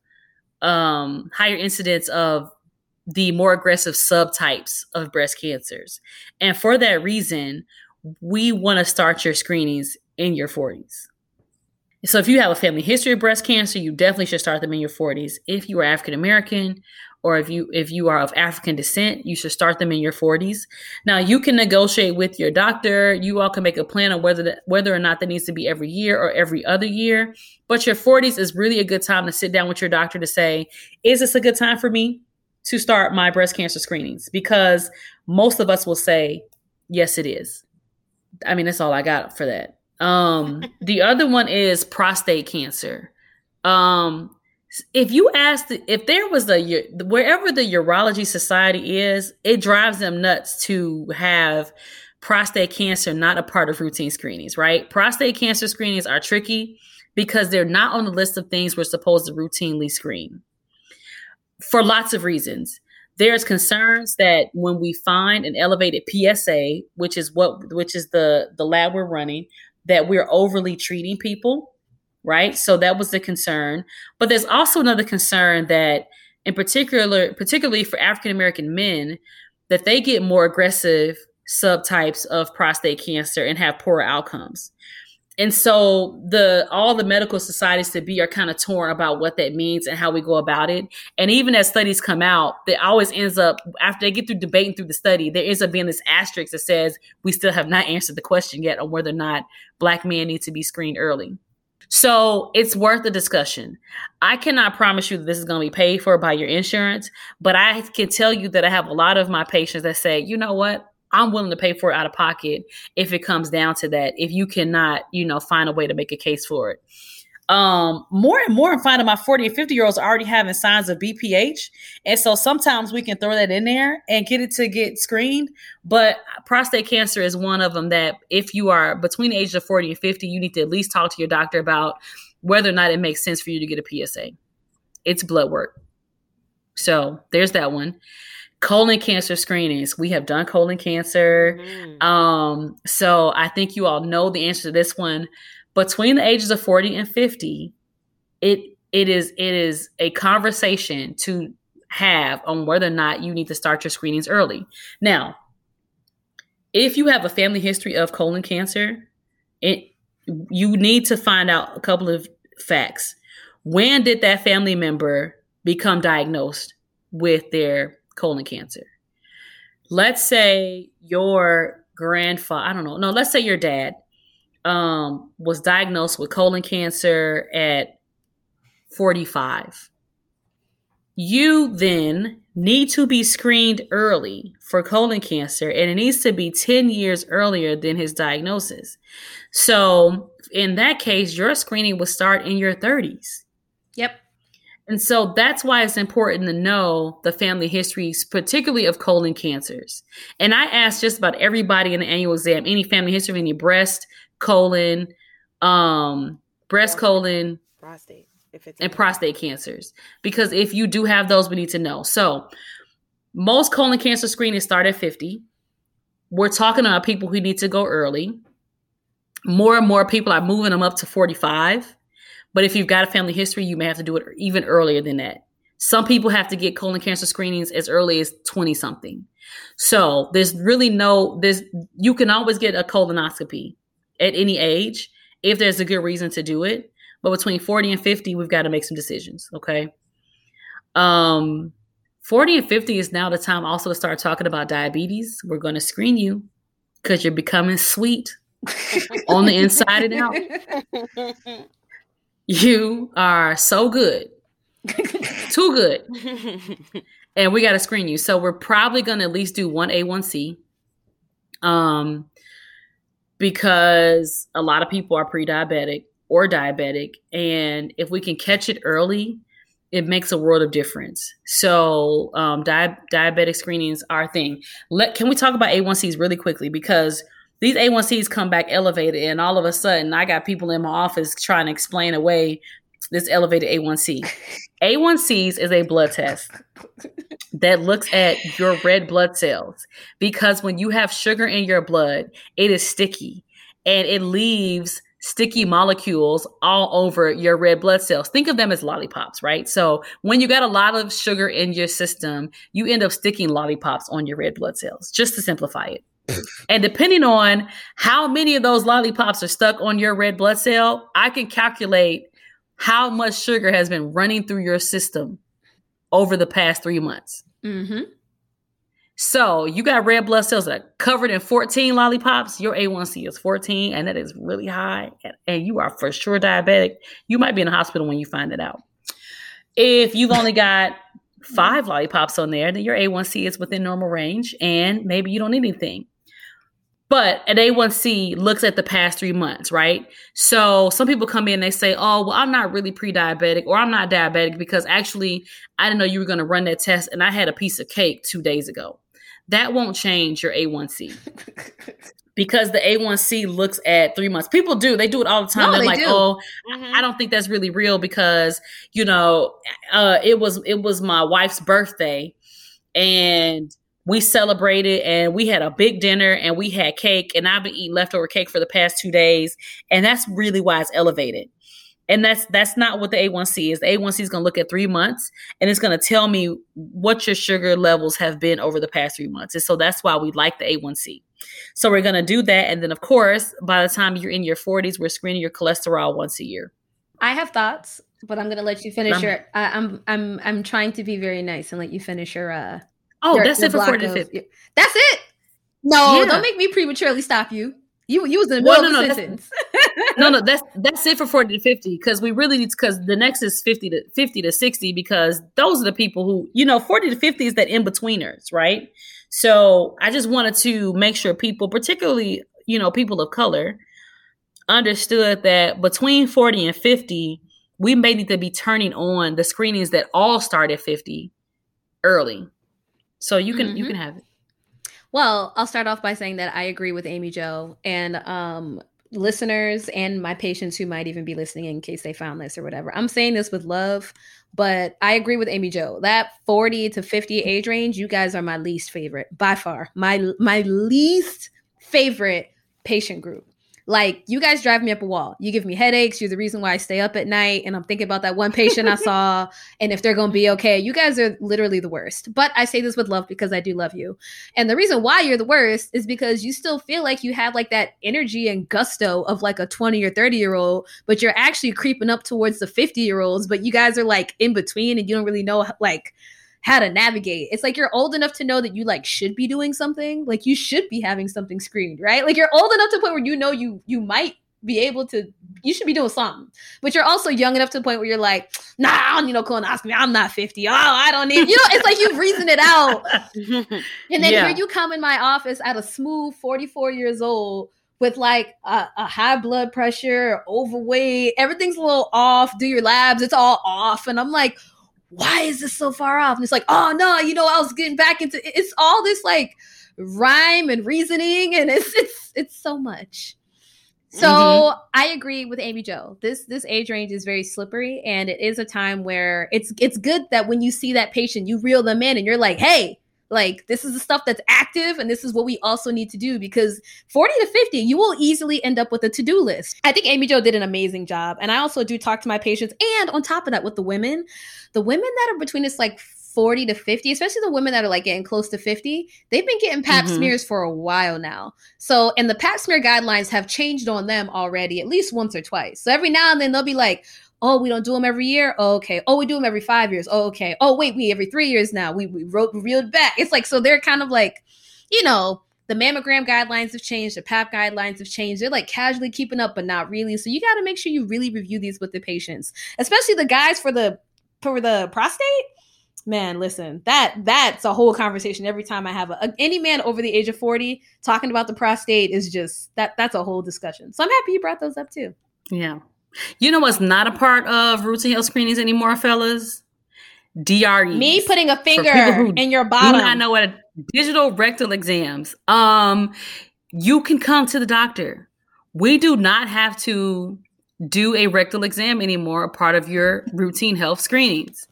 um higher incidence of the more aggressive subtypes of breast cancers. And for that reason, we want to start your screenings in your 40s. So if you have a family history of breast cancer, you definitely should start them in your 40s. If you are African American or if you if you are of African descent, you should start them in your 40s. Now you can negotiate with your doctor. You all can make a plan on whether the, whether or not that needs to be every year or every other year. But your 40s is really a good time to sit down with your doctor to say, is this a good time for me to start my breast cancer screenings? Because most of us will say, yes, it is. I mean, that's all I got for that. Um, [LAUGHS] the other one is prostate cancer. Um, if you ask, if there was a wherever the urology society is, it drives them nuts to have prostate cancer not a part of routine screenings, right? Prostate cancer screenings are tricky because they're not on the list of things we're supposed to routinely screen for lots of reasons. There's concerns that when we find an elevated PSA, which is what which is the the lab we're running, that we're overly treating people, right? So that was the concern. But there's also another concern that in particular particularly for African American men that they get more aggressive subtypes of prostate cancer and have poorer outcomes and so the all the medical societies to be are kind of torn about what that means and how we go about it and even as studies come out it always ends up after they get through debating through the study there ends up being this asterisk that says we still have not answered the question yet on whether or not black men need to be screened early so it's worth the discussion. I cannot promise you that this is going to be paid for by your insurance, but I can tell you that I have a lot of my patients that say, you know what? I'm willing to pay for it out of pocket if it comes down to that. If you cannot, you know, find a way to make a case for it. Um, more and more I'm finding my 40 and 50 year olds are already having signs of BPH. And so sometimes we can throw that in there and get it to get screened. But prostate cancer is one of them that if you are between the ages of 40 and 50, you need to at least talk to your doctor about whether or not it makes sense for you to get a PSA. It's blood work. So there's that one colon cancer screenings. We have done colon cancer. Mm-hmm. Um, so I think you all know the answer to this one. Between the ages of 40 and 50, it it is it is a conversation to have on whether or not you need to start your screenings early. Now, if you have a family history of colon cancer, it you need to find out a couple of facts. When did that family member become diagnosed with their colon cancer. Let's say your grandfather, I don't know, no, let's say your dad um, was diagnosed with colon cancer at 45. You then need to be screened early for colon cancer, and it needs to be 10 years earlier than his diagnosis. So, in that case, your screening will start in your 30s. Yep. And so that's why it's important to know the family histories, particularly of colon cancers. And I asked just about everybody in the annual exam any family history of any breast, colon, um, breast, colon, prostate, if it's and prostate cancers. Because if you do have those, we need to know. So most colon cancer screenings start at 50. We're talking about people who need to go early. More and more people are moving them up to 45 but if you've got a family history, you may have to do it even earlier than that. Some people have to get colon cancer screenings as early as 20 something. So there's really no, there's, you can always get a colonoscopy at any age if there's a good reason to do it. But between 40 and 50, we've got to make some decisions. Okay. Um, 40 and 50 is now the time also to start talking about diabetes. We're going to screen you because you're becoming sweet [LAUGHS] on the inside and out. [LAUGHS] You are so good. [LAUGHS] Too good. [LAUGHS] and we got to screen you. So we're probably going to at least do one A1C. Um because a lot of people are pre-diabetic or diabetic and if we can catch it early, it makes a world of difference. So, um, di- diabetic screenings are a thing. Let can we talk about A1Cs really quickly because these A1Cs come back elevated, and all of a sudden, I got people in my office trying to explain away this elevated A1C. A1Cs [LAUGHS] is a blood test that looks at your red blood cells because when you have sugar in your blood, it is sticky and it leaves sticky molecules all over your red blood cells. Think of them as lollipops, right? So when you got a lot of sugar in your system, you end up sticking lollipops on your red blood cells, just to simplify it and depending on how many of those lollipops are stuck on your red blood cell, I can calculate how much sugar has been running through your system over the past three months. Mm-hmm. So you got red blood cells that are covered in 14 lollipops. Your A1C is 14, and that is really high. And you are for sure diabetic. You might be in the hospital when you find it out. If you've only [LAUGHS] got five lollipops on there, then your A1C is within normal range, and maybe you don't need anything. But an A1C looks at the past three months, right? So some people come in, they say, Oh, well, I'm not really pre diabetic or I'm not diabetic because actually I didn't know you were going to run that test and I had a piece of cake two days ago. that won't change your A1C. [LAUGHS] because the A1C looks at three months. People do, they do it all the time. No, They're they like, do. oh, mm-hmm. I don't think that's really real because, you know, uh, it was it was my wife's birthday and we celebrated and we had a big dinner and we had cake and I've been eating leftover cake for the past two days. And that's really why it's elevated. And that's that's not what the A1C is. The A1C is going to look at three months and it's going to tell me what your sugar levels have been over the past three months. And so that's why we like the A1C. So we're going to do that. And then, of course, by the time you're in your 40s, we're screening your cholesterol once a year. I have thoughts, but I'm going to let you finish your. Uh, I'm I'm I'm trying to be very nice and let you finish your. uh Oh, that's it for 40 to 50. That's it. No, yeah. don't make me prematurely stop you. You you was in the middle well, no, of no, sentence. [LAUGHS] no, no, [LAUGHS] that's that's it for 40 to 50 because we really need because the next is 50 to 50 to 60 because those are the people who, you know, 40 to 50 is that in betweeners, right? So I just wanted to make sure people, particularly, you know, people of color, understood that between 40 and 50, we may need to be turning on the screenings that all start at 50 early. So you can mm-hmm. you can have it. Well, I'll start off by saying that I agree with Amy Jo and um, listeners and my patients who might even be listening in case they found this or whatever. I'm saying this with love, but I agree with Amy Jo. That 40 to 50 age range, you guys are my least favorite by far. My my least favorite patient group. Like you guys drive me up a wall. You give me headaches. You're the reason why I stay up at night. And I'm thinking about that one patient I [LAUGHS] saw and if they're going to be okay. You guys are literally the worst. But I say this with love because I do love you. And the reason why you're the worst is because you still feel like you have like that energy and gusto of like a 20 or 30 year old, but you're actually creeping up towards the 50 year olds. But you guys are like in between and you don't really know like how to navigate. It's like you're old enough to know that you like should be doing something. Like you should be having something screened, right? Like you're old enough to the point where you know you you might be able to you should be doing something. But you're also young enough to the point where you're like, nah, I don't need no colonoscopy. I'm not 50. Oh, I don't need you know, it's like you reason it out. [LAUGHS] and then yeah. here you come in my office at a smooth 44 years old with like a, a, high blood pressure, overweight, everything's a little off. Do your labs, it's all off. And I'm like, why is this so far off? And it's like, oh no, you know, I was getting back into it's all this like rhyme and reasoning, and it's it's it's so much. So mm-hmm. I agree with Amy Jo. This this age range is very slippery, and it is a time where it's it's good that when you see that patient, you reel them in, and you're like, hey, like this is the stuff that's active and this is what we also need to do because 40 to 50 you will easily end up with a to-do list. I think amy jo did an amazing job and i also do talk to my patients and on top of that with the women the women that are between this like 40 to 50 especially the women that are like getting close to 50 they've been getting pap mm-hmm. smears for a while now. So and the pap smear guidelines have changed on them already at least once or twice. So every now and then they'll be like Oh, we don't do them every year. Oh, okay. Oh, we do them every five years. Oh, okay. Oh, wait, we every three years now. We we wrote reeled back. It's like so they're kind of like, you know, the mammogram guidelines have changed, the PAP guidelines have changed. They're like casually keeping up, but not really. So you got to make sure you really review these with the patients, especially the guys for the for the prostate. Man, listen, that that's a whole conversation every time I have a, any man over the age of 40 talking about the prostate is just that that's a whole discussion. So I'm happy you brought those up too. Yeah. You know what's not a part of routine health screenings anymore, fellas? DRE. Me putting a finger in your bottom. I know what digital rectal exams. Um, you can come to the doctor. We do not have to do a rectal exam anymore, a part of your routine health screenings.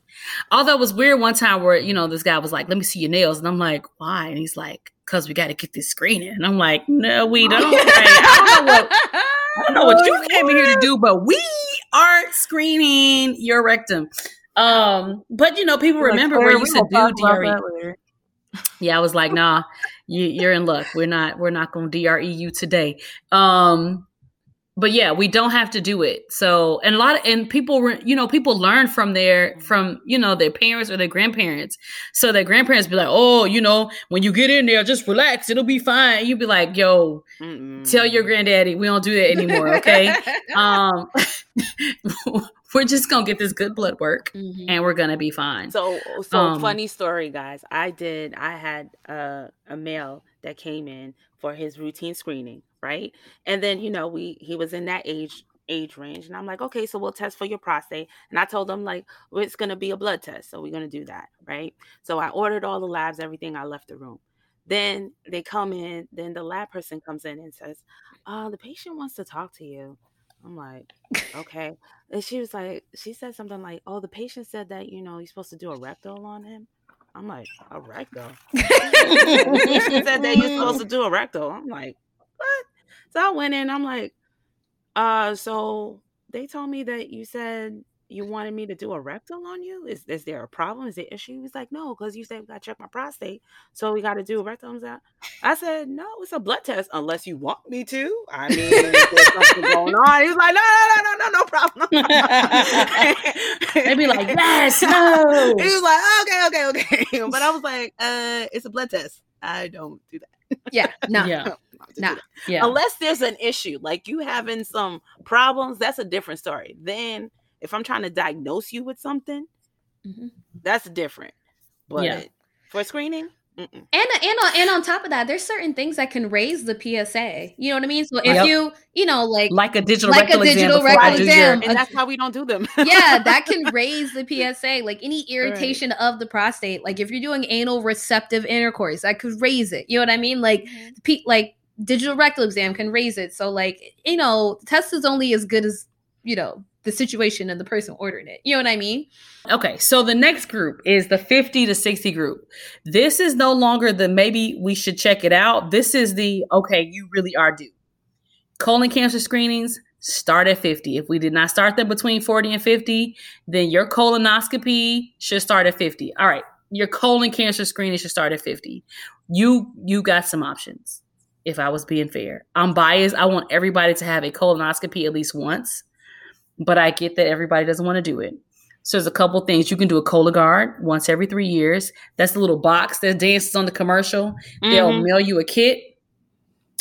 Although it was weird one time where, you know, this guy was like, let me see your nails. And I'm like, why? And he's like, because we got to get this screening. And I'm like, no, we [LAUGHS] don't. Like, I don't know what I don't know what you came here to do, but we aren't screening your rectum. Um, but you know, people remember like, where you used to do DRE. Yeah, I was like, nah, you, you're in luck. We're not, we're not going to DRE you today. Um, but yeah, we don't have to do it. So, and a lot of, and people, you know, people learn from their, from, you know, their parents or their grandparents. So their grandparents be like, oh, you know, when you get in there, just relax. It'll be fine. You'd be like, yo, Mm-mm. tell your granddaddy we don't do that anymore. Okay. [LAUGHS] um, [LAUGHS] we're just going to get this good blood work mm-hmm. and we're going to be fine. So, so um, funny story, guys. I did, I had uh, a male that came in for his routine screening right? And then, you know, we he was in that age age range and I'm like, "Okay, so we'll test for your prostate." And I told him like, well, "It's going to be a blood test, so we're going to do that." Right? So I ordered all the labs, everything, I left the room. then they come in, then the lab person comes in and says, uh, the patient wants to talk to you. I'm like, okay. And she was like, she said something like, oh, the patient said that, you know, you're supposed to do a rectal on him. I'm like, a rectal? [LAUGHS] [LAUGHS] she said that you're supposed to do a rectal. I'm like? So I went in, I'm like, uh, so they told me that you said you wanted me to do a rectal on you? Is is there a problem? Is there issue? He's like, no, because you said we got to check my prostate, so we got to do a rectal. I said, no, it's a blood test unless you want me to. I mean, there's something going on. He's like, no, no, no, no, no, no problem. They'd be like, [LAUGHS] yes, no. he was like, okay, okay, okay. [LAUGHS] But I was like, uh, it's a blood test. I don't do that. [LAUGHS] Yeah, no, yeah. Nah. Yeah. Unless there's an issue, like you having some problems, that's a different story. Then if I'm trying to diagnose you with something, mm-hmm. that's different. But yeah. for screening, Mm-mm. And and on and on top of that, there's certain things that can raise the PSA. You know what I mean? So if yep. you you know like like a digital like rectal a digital exam rectal exam, and that's how we don't do them. [LAUGHS] yeah, [LAUGHS] that can raise the PSA. Like any irritation right. of the prostate, like if you're doing anal receptive intercourse, that could raise it. You know what I mean? Like mm-hmm. like digital rectal exam can raise it. So like you know, test is only as good as you know the situation and the person ordering it. You know what I mean? Okay, so the next group is the 50 to 60 group. This is no longer the maybe we should check it out. This is the okay, you really are due. Colon cancer screenings start at 50. If we did not start them between 40 and 50, then your colonoscopy should start at 50. All right, your colon cancer screening should start at 50. You you got some options. If I was being fair, I'm biased. I want everybody to have a colonoscopy at least once but I get that everybody doesn't want to do it. So there's a couple things you can do a Cologuard once every three years. That's the little box that dances on the commercial. Mm-hmm. They'll mail you a kit.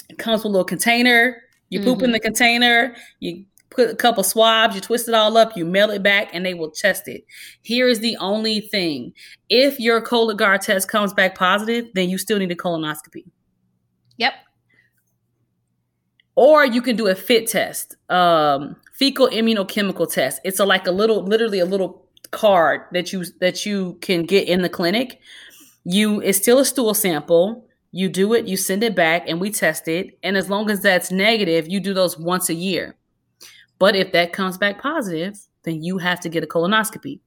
It comes with a little container. You mm-hmm. poop in the container. You put a couple swabs. You twist it all up. You mail it back, and they will test it. Here is the only thing: if your Cologuard test comes back positive, then you still need a colonoscopy. Yep. Or you can do a fit test. Um, fecal immunochemical test. It's a, like a little, literally a little card that you that you can get in the clinic. You it's still a stool sample. You do it, you send it back, and we test it. And as long as that's negative, you do those once a year. But if that comes back positive, then you have to get a colonoscopy.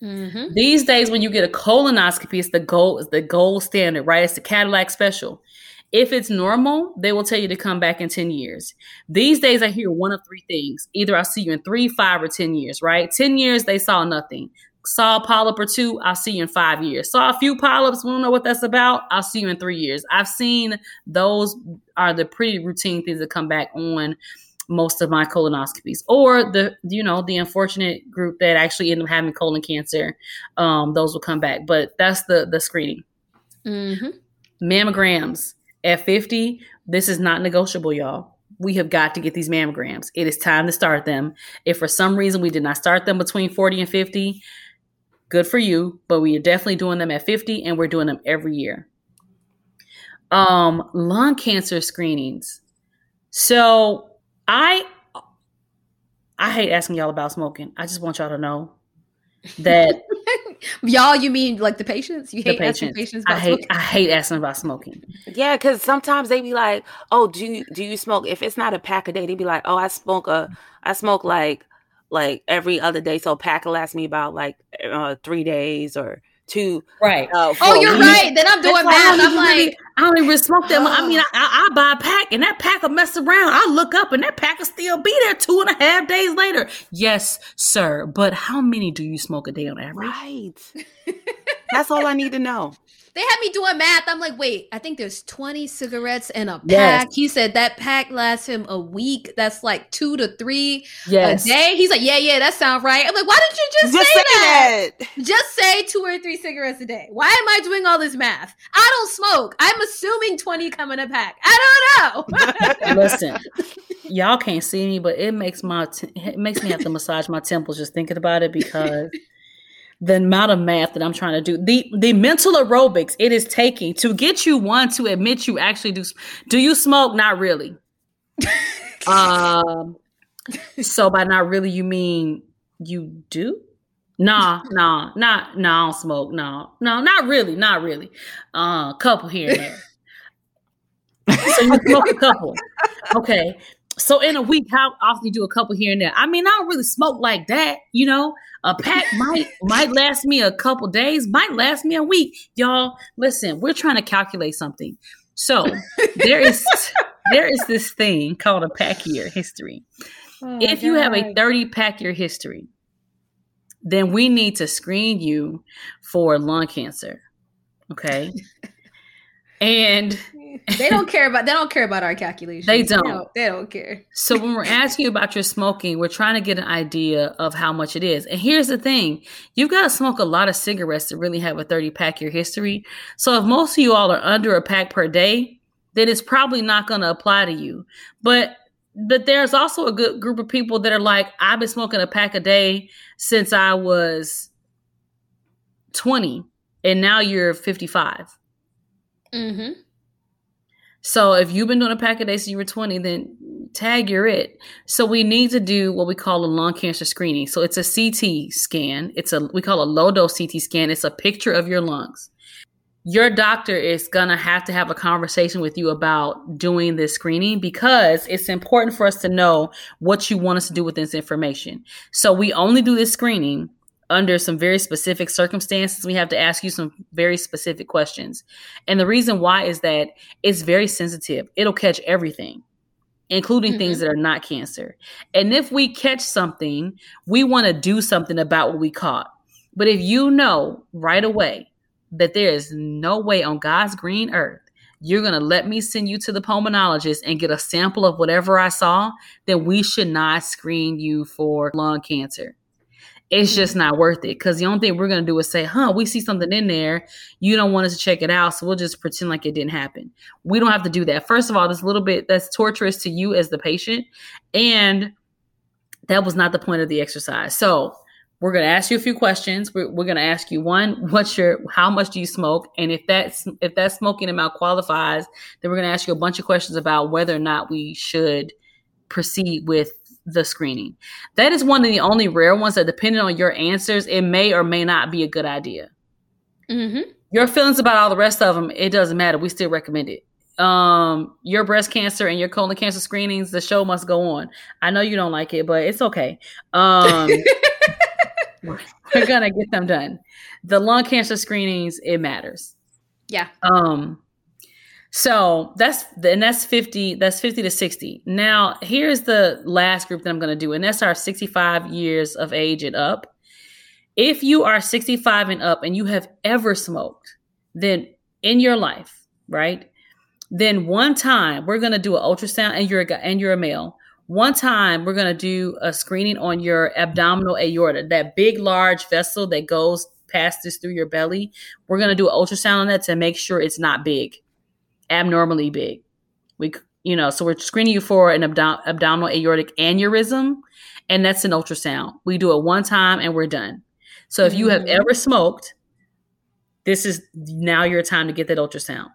Mm-hmm. These days, when you get a colonoscopy, it's the gold, it's the gold standard, right? It's the Cadillac special. If it's normal, they will tell you to come back in 10 years. These days, I hear one of three things. Either I'll see you in three, five, or 10 years, right? 10 years, they saw nothing. Saw a polyp or two, I'll see you in five years. Saw a few polyps, we don't know what that's about, I'll see you in three years. I've seen those are the pretty routine things that come back on most of my colonoscopies or the you know the unfortunate group that actually end up having colon cancer um, those will come back but that's the the screening mm-hmm. mammograms at 50, this is not negotiable, y'all. We have got to get these mammograms. It is time to start them. If for some reason we did not start them between 40 and 50, good for you, but we are definitely doing them at 50 and we're doing them every year. Um, lung cancer screenings. So I I hate asking y'all about smoking. I just want y'all to know that [LAUGHS] y'all you mean like the patients you hate patients. asking patients i hate smoking? i hate asking about smoking yeah because sometimes they be like oh do you do you smoke if it's not a pack a day they be like oh i smoke a i smoke like like every other day so a pack will last me about like uh, three days or two. Right. Uh, oh, you're right. Then I'm doing math. I'm like, really, I don't even smoke them. I mean, I, I, I, buy a pack and that pack will mess around. I look up and that pack will still be there two and a half days later. Yes, sir. But how many do you smoke a day on average? Right. [LAUGHS] That's all I need to know. They had me doing math. I'm like, wait, I think there's 20 cigarettes in a pack. Yes. He said that pack lasts him a week. That's like two to three yes. a day. He's like, yeah, yeah, that sounds right. I'm like, why didn't you just, just say, say that? that? Just say two or three cigarettes a day. Why am I doing all this math? I don't smoke. I'm assuming 20 come in a pack. I don't know. [LAUGHS] Listen, y'all can't see me, but it makes my t- it makes me have to massage my temples just thinking about it because the amount of math that I'm trying to do. The the mental aerobics it is taking to get you one to admit you actually do. Do you smoke? Not really. [LAUGHS] um. So by not really, you mean you do? Nah, nah, not nah. I don't smoke. No, no, not really, not really. Uh, couple here and there. [LAUGHS] so you smoke a couple. Okay. So in a week, how often you do a couple here and there? I mean, I don't really smoke like that, you know. A pack [LAUGHS] might might last me a couple days, might last me a week. Y'all, listen, we're trying to calculate something. So there is [LAUGHS] there is this thing called a pack year history. Oh if you have a 30 pack year history, then we need to screen you for lung cancer. Okay. [LAUGHS] and they don't care about they don't care about our calculations. They don't. They don't, they don't care. so when we're [LAUGHS] asking you about your smoking, we're trying to get an idea of how much it is. And here's the thing: you've got to smoke a lot of cigarettes to really have a 30 pack year history. So if most of you all are under a pack per day, then it's probably not going to apply to you. But but there's also a good group of people that are like, I've been smoking a pack a day since I was 20, and now you're 55. Mm-hmm. So if you've been doing a pack a day since you were 20, then tag you're it. So we need to do what we call a lung cancer screening. So it's a CT scan. It's a we call a low dose CT scan. It's a picture of your lungs. Your doctor is gonna have to have a conversation with you about doing this screening because it's important for us to know what you want us to do with this information. So we only do this screening under some very specific circumstances, we have to ask you some very specific questions. And the reason why is that it's very sensitive. It'll catch everything, including mm-hmm. things that are not cancer. And if we catch something, we want to do something about what we caught. But if you know right away that there is no way on God's green earth you're going to let me send you to the pulmonologist and get a sample of whatever I saw, then we should not screen you for lung cancer it's just not worth it because the only thing we're going to do is say, huh, we see something in there. You don't want us to check it out. So we'll just pretend like it didn't happen. We don't have to do that. First of all, this little bit that's torturous to you as the patient. And that was not the point of the exercise. So we're going to ask you a few questions. We're, we're going to ask you one, what's your, how much do you smoke? And if that's, if that smoking amount qualifies, then we're going to ask you a bunch of questions about whether or not we should proceed with the screening. That is one of the only rare ones that, depending on your answers, it may or may not be a good idea. Mm-hmm. Your feelings about all the rest of them, it doesn't matter. We still recommend it. Um, your breast cancer and your colon cancer screenings, the show must go on. I know you don't like it, but it's okay. Um, [LAUGHS] we're gonna get them done. The lung cancer screenings, it matters. Yeah. Um, so that's and that's 50, that's 50 to 60. Now, here's the last group that I'm going to do, and that's our 65 years of age and up. If you are 65 and up and you have ever smoked, then in your life, right? Then one time we're going to do an ultrasound and you're a and you're a male. One time we're going to do a screening on your abdominal aorta, that big large vessel that goes passes through your belly. We're going to do an ultrasound on that to make sure it's not big abnormally big. We, you know, so we're screening you for an abdom- abdominal aortic aneurysm, and that's an ultrasound. We do it one time and we're done. So if you have mm-hmm. ever smoked, this is now your time to get that ultrasound.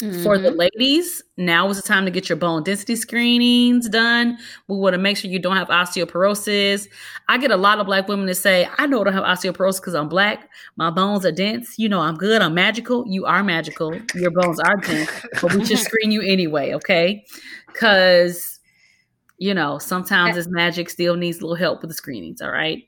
Mm-hmm. For the mm-hmm. ladies, now is the time to get your bone density screenings done. We want to make sure you don't have osteoporosis. I get a lot of black women that say, I know I don't have osteoporosis because I'm black. My bones are dense. You know, I'm good. I'm magical. You are magical. Your bones are dense, but we just screen you anyway, okay? Because, you know, sometimes this magic still needs a little help with the screenings, all right?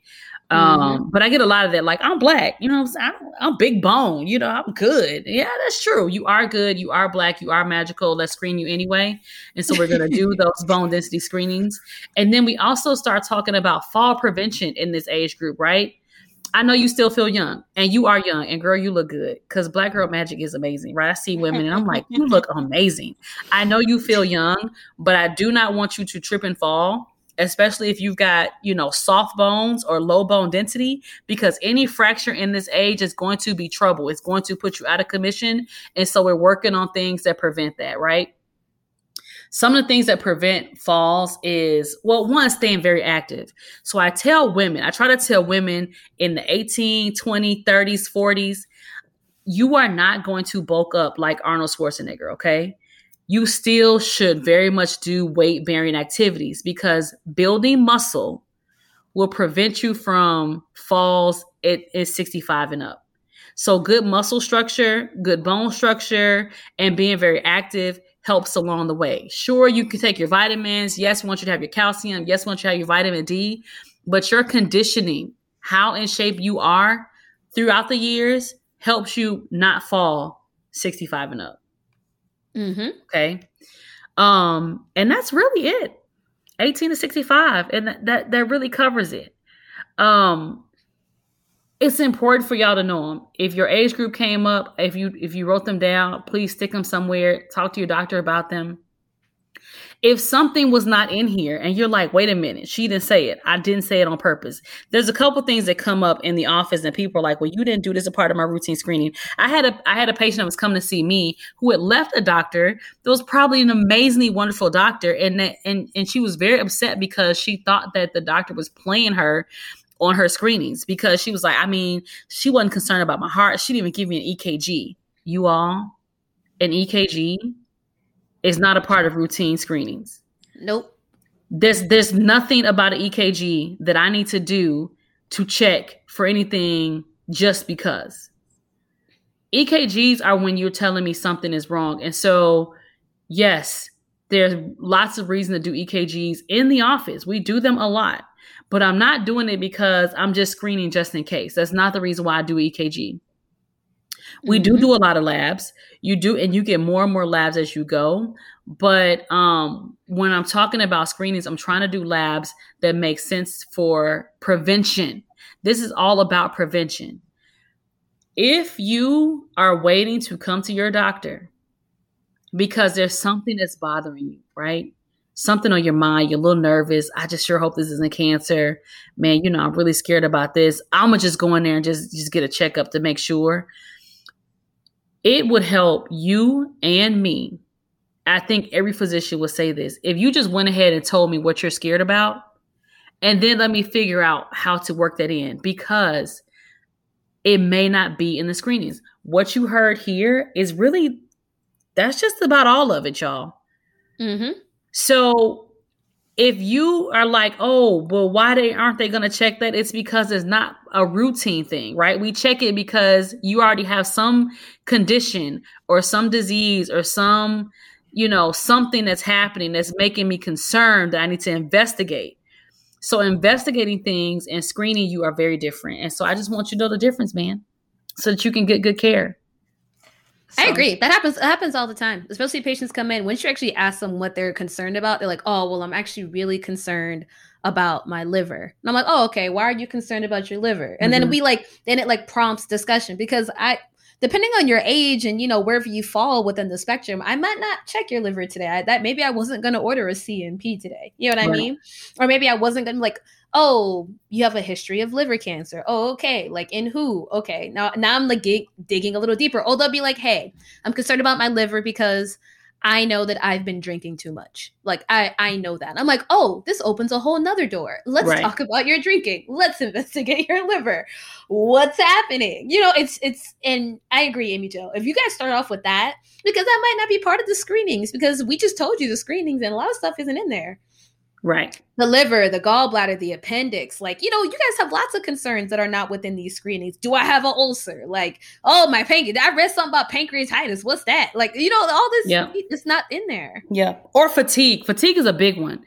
Um, mm-hmm. but I get a lot of that, like I'm black, you know, I'm, I'm, big bone, you know, I'm good. Yeah, that's true. You are good. You are black. You are magical. Let's screen you anyway. And so we're gonna do [LAUGHS] those bone density screenings, and then we also start talking about fall prevention in this age group, right? I know you still feel young, and you are young, and girl, you look good because Black Girl Magic is amazing, right? I see women, and I'm like, you look [LAUGHS] amazing. I know you feel young, but I do not want you to trip and fall especially if you've got, you know, soft bones or low bone density, because any fracture in this age is going to be trouble. It's going to put you out of commission. And so we're working on things that prevent that, right? Some of the things that prevent falls is, well, one, staying very active. So I tell women, I try to tell women in the 18, 20, 30s, 40s, you are not going to bulk up like Arnold Schwarzenegger, okay? You still should very much do weight bearing activities because building muscle will prevent you from falls at, at 65 and up. So, good muscle structure, good bone structure, and being very active helps along the way. Sure, you can take your vitamins. Yes, want you to have your calcium. Yes, want you to have your vitamin D. But your conditioning, how in shape you are throughout the years, helps you not fall 65 and up. Mm-hmm. Okay. Um, and that's really it. 18 to 65. And that, that, that really covers it. Um, it's important for y'all to know them. If your age group came up, if you if you wrote them down, please stick them somewhere. Talk to your doctor about them. If something was not in here and you're like, wait a minute, she didn't say it. I didn't say it on purpose. There's a couple things that come up in the office and people are like, well, you didn't do this a part of my routine screening. I had a I had a patient that was coming to see me who had left a doctor that was probably an amazingly wonderful doctor. And that, and and she was very upset because she thought that the doctor was playing her on her screenings because she was like, I mean, she wasn't concerned about my heart. She didn't even give me an EKG. You all, an EKG is not a part of routine screenings. Nope. There's there's nothing about an EKG that I need to do to check for anything just because. EKGs are when you're telling me something is wrong. And so, yes, there's lots of reason to do EKGs in the office. We do them a lot but I'm not doing it because I'm just screening just in case. That's not the reason why I do EKG. We mm-hmm. do do a lot of labs. You do, and you get more and more labs as you go. But um, when I'm talking about screenings, I'm trying to do labs that make sense for prevention. This is all about prevention. If you are waiting to come to your doctor because there's something that's bothering you, right? something on your mind, you're a little nervous. I just sure hope this isn't cancer. Man, you know, I'm really scared about this. I'm gonna just go in there and just just get a checkup to make sure. It would help you and me. I think every physician would say this. If you just went ahead and told me what you're scared about, and then let me figure out how to work that in because it may not be in the screenings. What you heard here is really that's just about all of it, y'all. Mm-hmm. So if you are like, oh, well, why they aren't they going to check that? It's because it's not a routine thing, right? We check it because you already have some condition or some disease or some, you know, something that's happening that's making me concerned that I need to investigate. So investigating things and screening you are very different. And so I just want you to know the difference, man, so that you can get good care. So. I agree. That happens. That happens all the time. Especially patients come in. Once you actually ask them what they're concerned about, they're like, "Oh, well, I'm actually really concerned about my liver." And I'm like, "Oh, okay. Why are you concerned about your liver?" And mm-hmm. then we like, then it like prompts discussion because I, depending on your age and you know wherever you fall within the spectrum, I might not check your liver today. I, that maybe I wasn't going to order a CMP today. You know what right. I mean? Or maybe I wasn't going to like oh you have a history of liver cancer. Oh okay. Like in who? Okay. Now now i'm like dig- digging a little deeper. Oh they'll be like hey i'm concerned about my liver because i know that i've been drinking too much. Like i i know that. I'm like oh this opens a whole nother door. Let's right. talk about your drinking. Let's [LAUGHS] investigate your liver. What's happening? You know it's it's and i agree amy jo. If you guys start off with that because that might not be part of the screenings because we just told you the screenings and a lot of stuff isn't in there Right. The liver, the gallbladder, the appendix. Like, you know, you guys have lots of concerns that are not within these screenings. Do I have an ulcer? Like, oh, my pancreas. I read something about pancreatitis. What's that? Like, you know, all this yeah. it's not in there. Yeah. Or fatigue. Fatigue is a big one.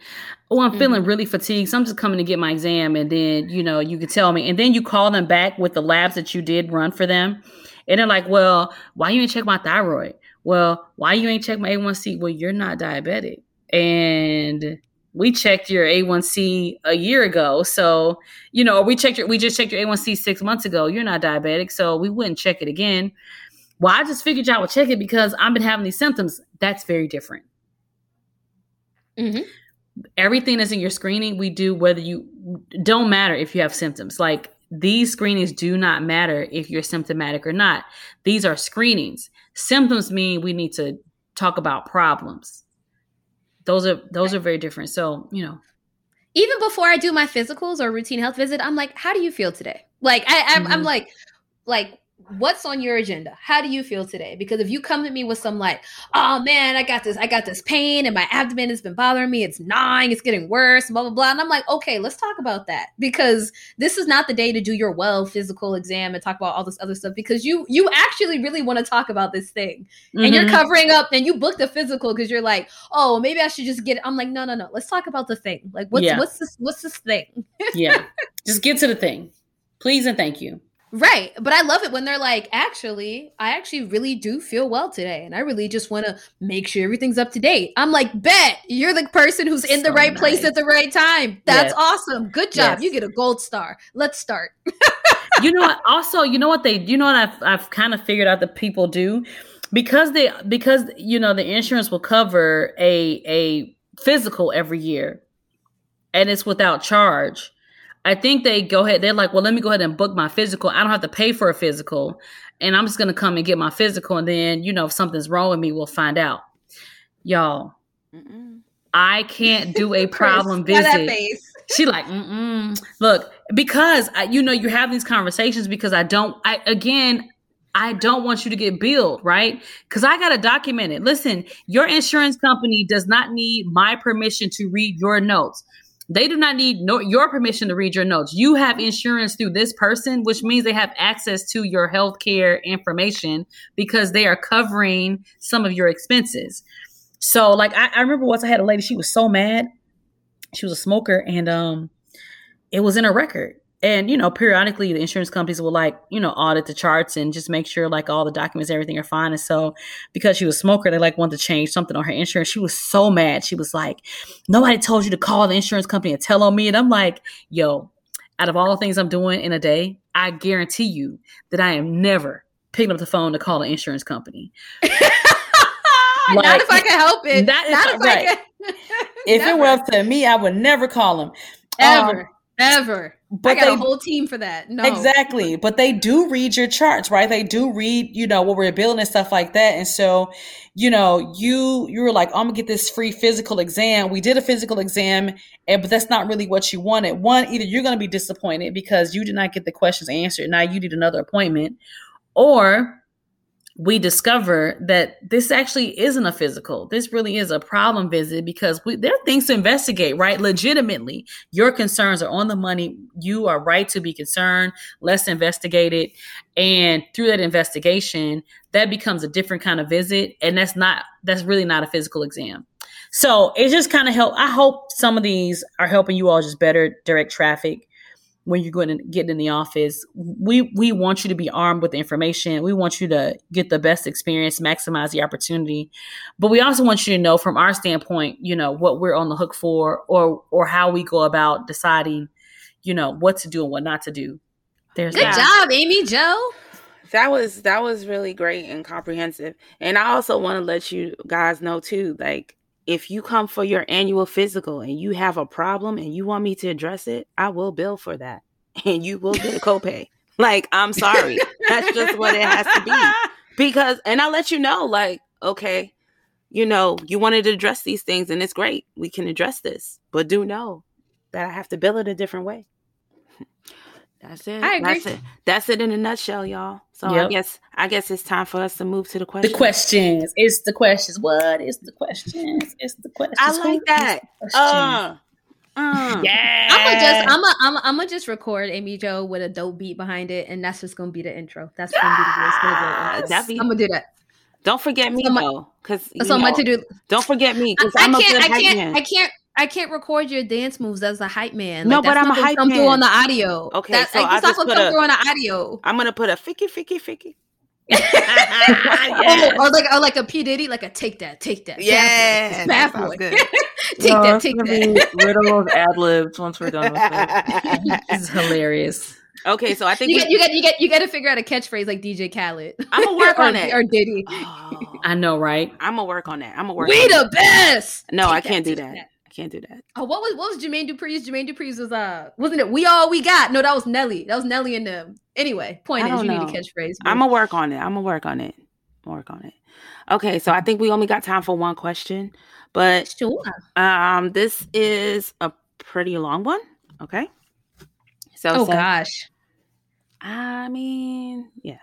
Oh, I'm mm-hmm. feeling really fatigued. So I'm just coming to get my exam. And then, you know, you can tell me. And then you call them back with the labs that you did run for them. And they're like, well, why you ain't check my thyroid? Well, why you ain't check my A1C? Well, you're not diabetic. And we checked your A1C a year ago. So, you know, we checked your, we just checked your A1C six months ago. You're not diabetic. So we wouldn't check it again. Well, I just figured y'all would check it because I've been having these symptoms. That's very different. Mm-hmm. Everything that's in your screening, we do whether you don't matter if you have symptoms. Like these screenings do not matter if you're symptomatic or not. These are screenings. Symptoms mean we need to talk about problems those are those are very different. So, you know, even before I do my physicals or routine health visit, I'm like, how do you feel today? Like I, I'm, mm-hmm. I'm like, like what's on your agenda? How do you feel today? Because if you come to me with some like, oh man, I got this, I got this pain and my abdomen has been bothering me, it's gnawing, it's getting worse, blah blah blah. And I'm like, okay, let's talk about that because this is not the day to do your well physical exam and talk about all this other stuff because you you actually really want to talk about this thing. Mm-hmm. And you're mm-hmm. covering up and you booked a physical because you're like, oh, maybe I should just get it. I'm like, no, no, no. Let's talk about the thing. Like what's yeah. what's this what's this thing? yeah. [LAUGHS] Just get to the thing. Please and thank you. Right. But I love it when they're like, actually, I actually really do feel well today. And I really just want to make sure everything's up to date. I'm like, bet you're the person who's in so the right nice. place at the right time. That's yes. awesome. Good job. Yes. You get a gold star. Let's start. you know what? Also, you know what they you know what I've I've kind of figured out that people do? Because they because you know the insurance will cover a a physical every year and it's without charge I think they go ahead. They're like, well, let me go ahead and book my physical. I don't have to pay for a physical, and I'm just gonna come and get my physical, and then you know if something's wrong with me, we'll find out. Y'all, Mm-mm. I can't do a [LAUGHS] problem visit. She like, Mm-mm. look, because I, you know you have these conversations because I don't. I again, I don't want you to get billed, right? Because I got to document it. Listen, your insurance company does not need my permission to read your notes. They do not need no, your permission to read your notes. You have insurance through this person, which means they have access to your healthcare information because they are covering some of your expenses. So, like, I, I remember once I had a lady, she was so mad. She was a smoker, and um, it was in her record and you know periodically the insurance companies will like you know audit the charts and just make sure like all the documents everything are fine. And so because she was a smoker they like wanted to change something on her insurance. She was so mad. She was like nobody told you to call the insurance company and tell on me. And i'm like yo out of all the things i'm doing in a day i guarantee you that i am never picking up the phone to call an insurance company. Like, [LAUGHS] not if i can help it. not, not if, right. i can. If it were up to me i would never call them ever. Um, ever but I got they, a whole team for that. No. Exactly. But they do read your charts, right? They do read, you know, what we're building and stuff like that. And so, you know, you you were like, I'm gonna get this free physical exam. We did a physical exam, and but that's not really what you wanted. One, either you're gonna be disappointed because you did not get the questions answered. Now you need another appointment, or we discover that this actually isn't a physical. This really is a problem visit because we, there are things to investigate, right? Legitimately, your concerns are on the money. You are right to be concerned. Let's investigate it. And through that investigation, that becomes a different kind of visit. And that's not, that's really not a physical exam. So it just kind of help. I hope some of these are helping you all just better direct traffic when you're going to get in the office. We we want you to be armed with information. We want you to get the best experience, maximize the opportunity. But we also want you to know from our standpoint, you know, what we're on the hook for or or how we go about deciding, you know, what to do and what not to do. There's Good that. job, Amy Jo. That was that was really great and comprehensive. And I also want to let you guys know too, like if you come for your annual physical and you have a problem and you want me to address it, I will bill for that [LAUGHS] and you will get a copay. [LAUGHS] like, I'm sorry. That's just what it has to be. [LAUGHS] Because, and I'll let you know, like, okay, you know, you wanted to address these things and it's great. We can address this, but do know that I have to bill it a different way. That's it. I agree. That's it. That's it in a nutshell, y'all. So yep. I guess I guess it's time for us to move to the questions. The questions. It's the questions. What is the questions? It's the questions. I like Who that. Uh, uh. [LAUGHS] Yeah. I'm gonna just I'm gonna I'm, I'm gonna just record Amy Jo with a dope beat behind it, and that's just gonna be the intro. That's yes! gonna be the yes! I'm gonna do that. Don't forget me so though, because so much to do. Don't forget me, because I'm I can't, a good I can't, I can't, I can't record your dance moves as a hype man. Like, no, but I'm a hype come man. through on the audio. Okay, that, so like, I just not gonna come a, through on the audio. I'm gonna put a ficky, ficky, ficky. yes. or, or, like or like a P Diddy, like a take that, take that. Yeah, bad boy. take no, that, [LAUGHS] take that. riddle of ad libs once we're done with it. [LAUGHS] it's hilarious. Okay, so I think you get you get you get you got to figure out a catchphrase like DJ Khaled. I'm gonna work [LAUGHS] on it or Diddy. Oh, I know, right? I'm gonna work on that. I'm gonna work. We the best. No, take I can't that, do that. that. Can't do that. Oh, what was what was Jermaine Dupri's? Jermaine Dupri's was uh wasn't it We All We Got? No, that was Nelly. That was Nelly and them. Anyway, point is you know. need a catchphrase. I'm gonna work on it. I'm gonna work on it. Work on it. Okay, so I think we only got time for one question, but sure. Um, this is a pretty long one. Okay. So, oh so, gosh. I mean, yeah.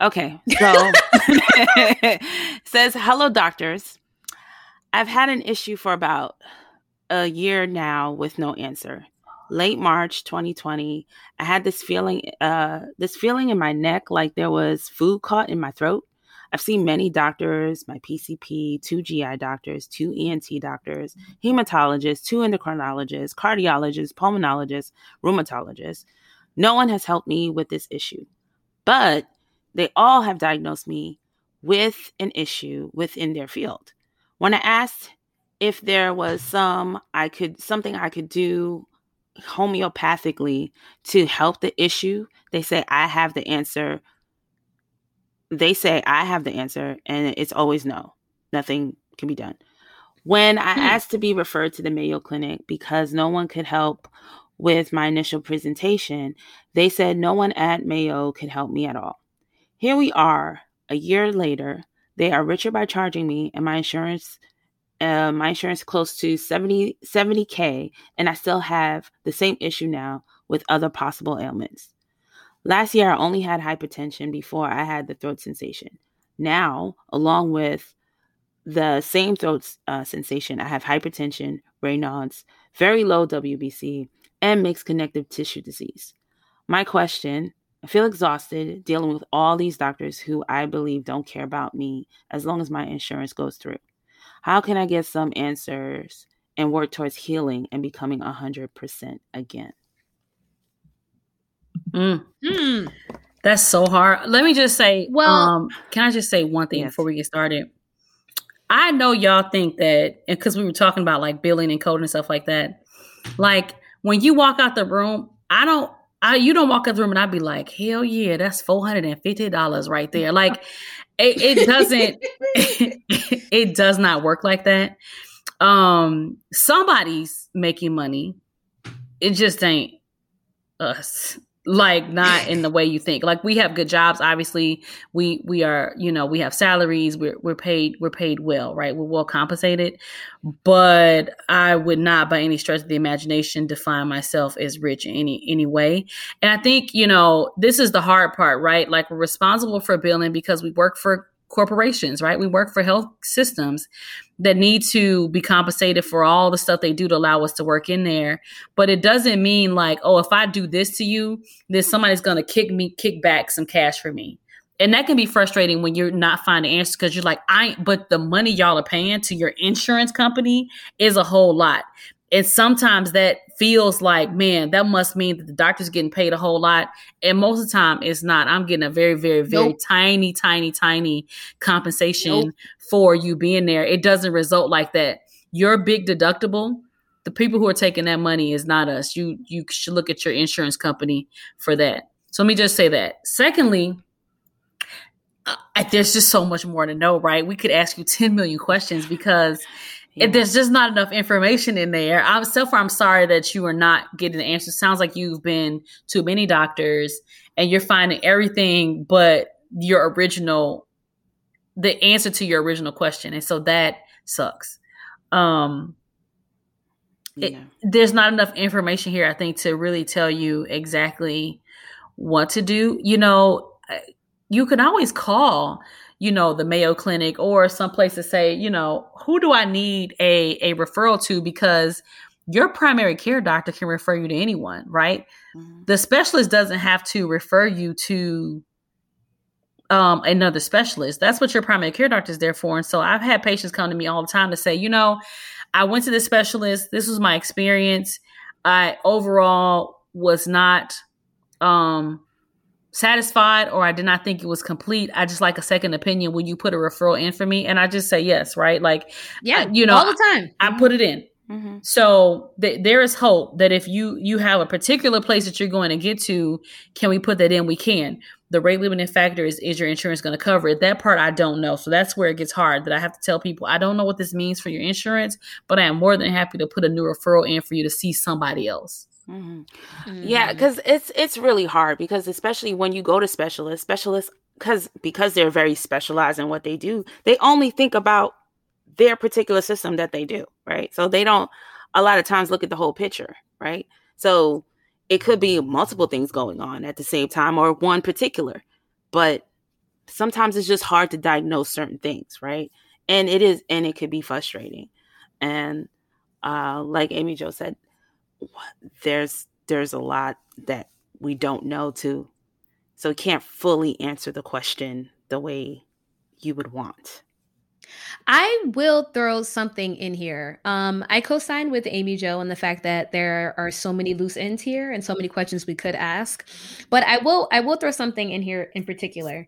Okay, so [LAUGHS] [LAUGHS] says hello, doctors. I've had an issue for about a year now with no answer. Late March 2020, I had this feeling, uh, this feeling in my neck like there was food caught in my throat. I've seen many doctors, my PCP, two GI doctors, two ENT doctors, hematologists, two endocrinologists, cardiologists, pulmonologists, rheumatologists. No one has helped me with this issue, but they all have diagnosed me with an issue within their field. When I asked if there was some I could something I could do homeopathically to help the issue, they say I have the answer. They say I have the answer and it's always no. Nothing can be done. When I hmm. asked to be referred to the Mayo Clinic because no one could help with my initial presentation, they said no one at Mayo could help me at all. Here we are, a year later. They are richer by charging me, and my insurance, uh, my insurance close to 70 70k, and I still have the same issue now with other possible ailments. Last year, I only had hypertension before I had the throat sensation. Now, along with the same throat uh, sensation, I have hypertension, Raynaud's, very low WBC, and mixed connective tissue disease. My question I feel exhausted dealing with all these doctors who I believe don't care about me as long as my insurance goes through. How can I get some answers and work towards healing and becoming 100% again? Mm. Mm. That's so hard. Let me just say, well, um, can I just say one thing yes. before we get started? I know y'all think that, because we were talking about like billing and coding and stuff like that. Like when you walk out the room, I don't I you don't walk in the room and I'd be like, hell yeah, that's four hundred and fifty dollars right there. Like it, it doesn't [LAUGHS] it does not work like that. Um somebody's making money. It just ain't us like not in the way you think. Like we have good jobs obviously. We we are you know we have salaries. We're, we're paid we're paid well right? We're well compensated. But i would not by any stretch of the imagination define myself as rich in any any way. And i think you know this is the hard part right? Like we're responsible for billing because we work for corporations, right? We work for health systems that need to be compensated for all the stuff they do to allow us to work in there. But it doesn't mean like, oh, if I do this to you, then somebody's going to kick me, kick back some cash for me. And that can be frustrating when you're not finding answers because you're like, I, but the money y'all are paying to your insurance company is a whole lot. And sometimes that feels like, man, that must mean that the doctor's getting paid a whole lot. And most of the time, it's not. I'm getting a very, very, very nope. tiny, tiny, tiny compensation nope. for you being there. It doesn't result like that. Your big deductible, the people who are taking that money is not us. You you should look at your insurance company for that. So let me just say that. Secondly, uh, there's just so much more to know, right? We could ask you [LAUGHS] 10 million questions because yeah. If there's just not enough information in there, I'm so far. I'm sorry that you are not getting the answer. Sounds like you've been to many doctors and you're finding everything but your original, the answer to your original question, and so that sucks. Um, yeah. it, there's not enough information here, I think, to really tell you exactly what to do. You know, you can always call you know, the Mayo Clinic or some place to say, you know, who do I need a, a referral to? Because your primary care doctor can refer you to anyone, right? Mm-hmm. The specialist doesn't have to refer you to um, another specialist. That's what your primary care doctor is there for. And so I've had patients come to me all the time to say, you know, I went to this specialist. This was my experience. I overall was not um, satisfied or I did not think it was complete, I just like a second opinion. Will you put a referral in for me? And I just say yes, right? Like, yeah, I, you know, all the time. I, I put it in. Mm-hmm. So th- there is hope that if you you have a particular place that you're going to get to, can we put that in? We can. The rate limiting factor is is your insurance going to cover it? That part I don't know. So that's where it gets hard. That I have to tell people I don't know what this means for your insurance, but I am more than happy to put a new referral in for you to see somebody else. Mm-hmm. Mm-hmm. Yeah, because it's it's really hard because especially when you go to specialists, specialists because because they're very specialized in what they do, they only think about their particular system that they do, right? So they don't a lot of times look at the whole picture, right? So it could be multiple things going on at the same time or one particular, but sometimes it's just hard to diagnose certain things, right? And it is, and it could be frustrating. And uh, like Amy Jo said, there's there's a lot that we don't know too, so we can't fully answer the question the way you would want. I will throw something in here. Um, I co-signed with Amy Jo on the fact that there are so many loose ends here and so many questions we could ask. But I will I will throw something in here in particular.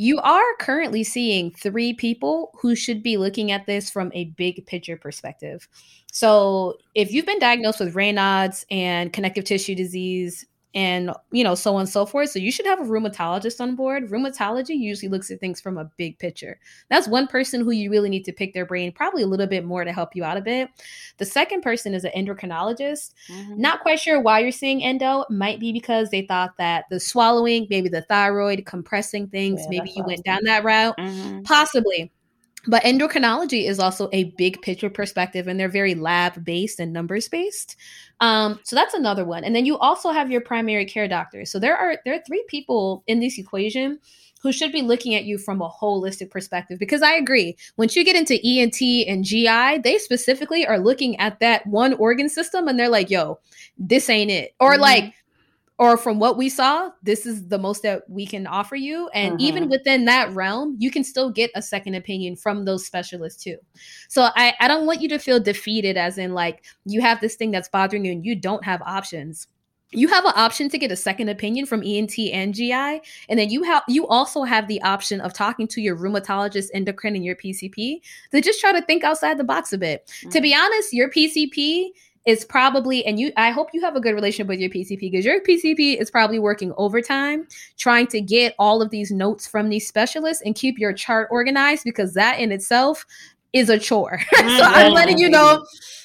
You are currently seeing three people who should be looking at this from a big picture perspective. So, if you've been diagnosed with Raynaud's and connective tissue disease, and you know so on and so forth. So you should have a rheumatologist on board. Rheumatology usually looks at things from a big picture. That's one person who you really need to pick their brain probably a little bit more to help you out a bit. The second person is an endocrinologist. Mm-hmm. not quite sure why you're seeing endo. Might be because they thought that the swallowing maybe the thyroid compressing things yeah, maybe you went down that route. Mm-hmm. possibly but endocrinology is also a big picture perspective and they're very lab based and numbers based um, so that's another one. And then you also have your primary care doctor so there are there are three people in this equation who should be looking at you from a holistic perspective because i agree once you get into ent and gi they specifically are looking at that one organ system and they're like yo this ain't it. Or mm-hmm. like or from what we saw, this is the most that we can offer you. And mm-hmm. even within that realm, you can still get a second opinion from those specialists too. So I, I don't want you to feel defeated, as in like you have this thing that's bothering you and you don't have options. You have an option to get a second opinion from ENT and GI, and then you have you also have the option of talking to your rheumatologist, endocrine, and your PCP to just try to think outside the box a bit. Mm-hmm. To be honest, your PCP is probably and you I hope you have a good relationship with your PCP because your PCP is probably working overtime trying to get all of these notes from these specialists and keep your chart organized because that in itself is a chore. [LAUGHS] so I'm letting you know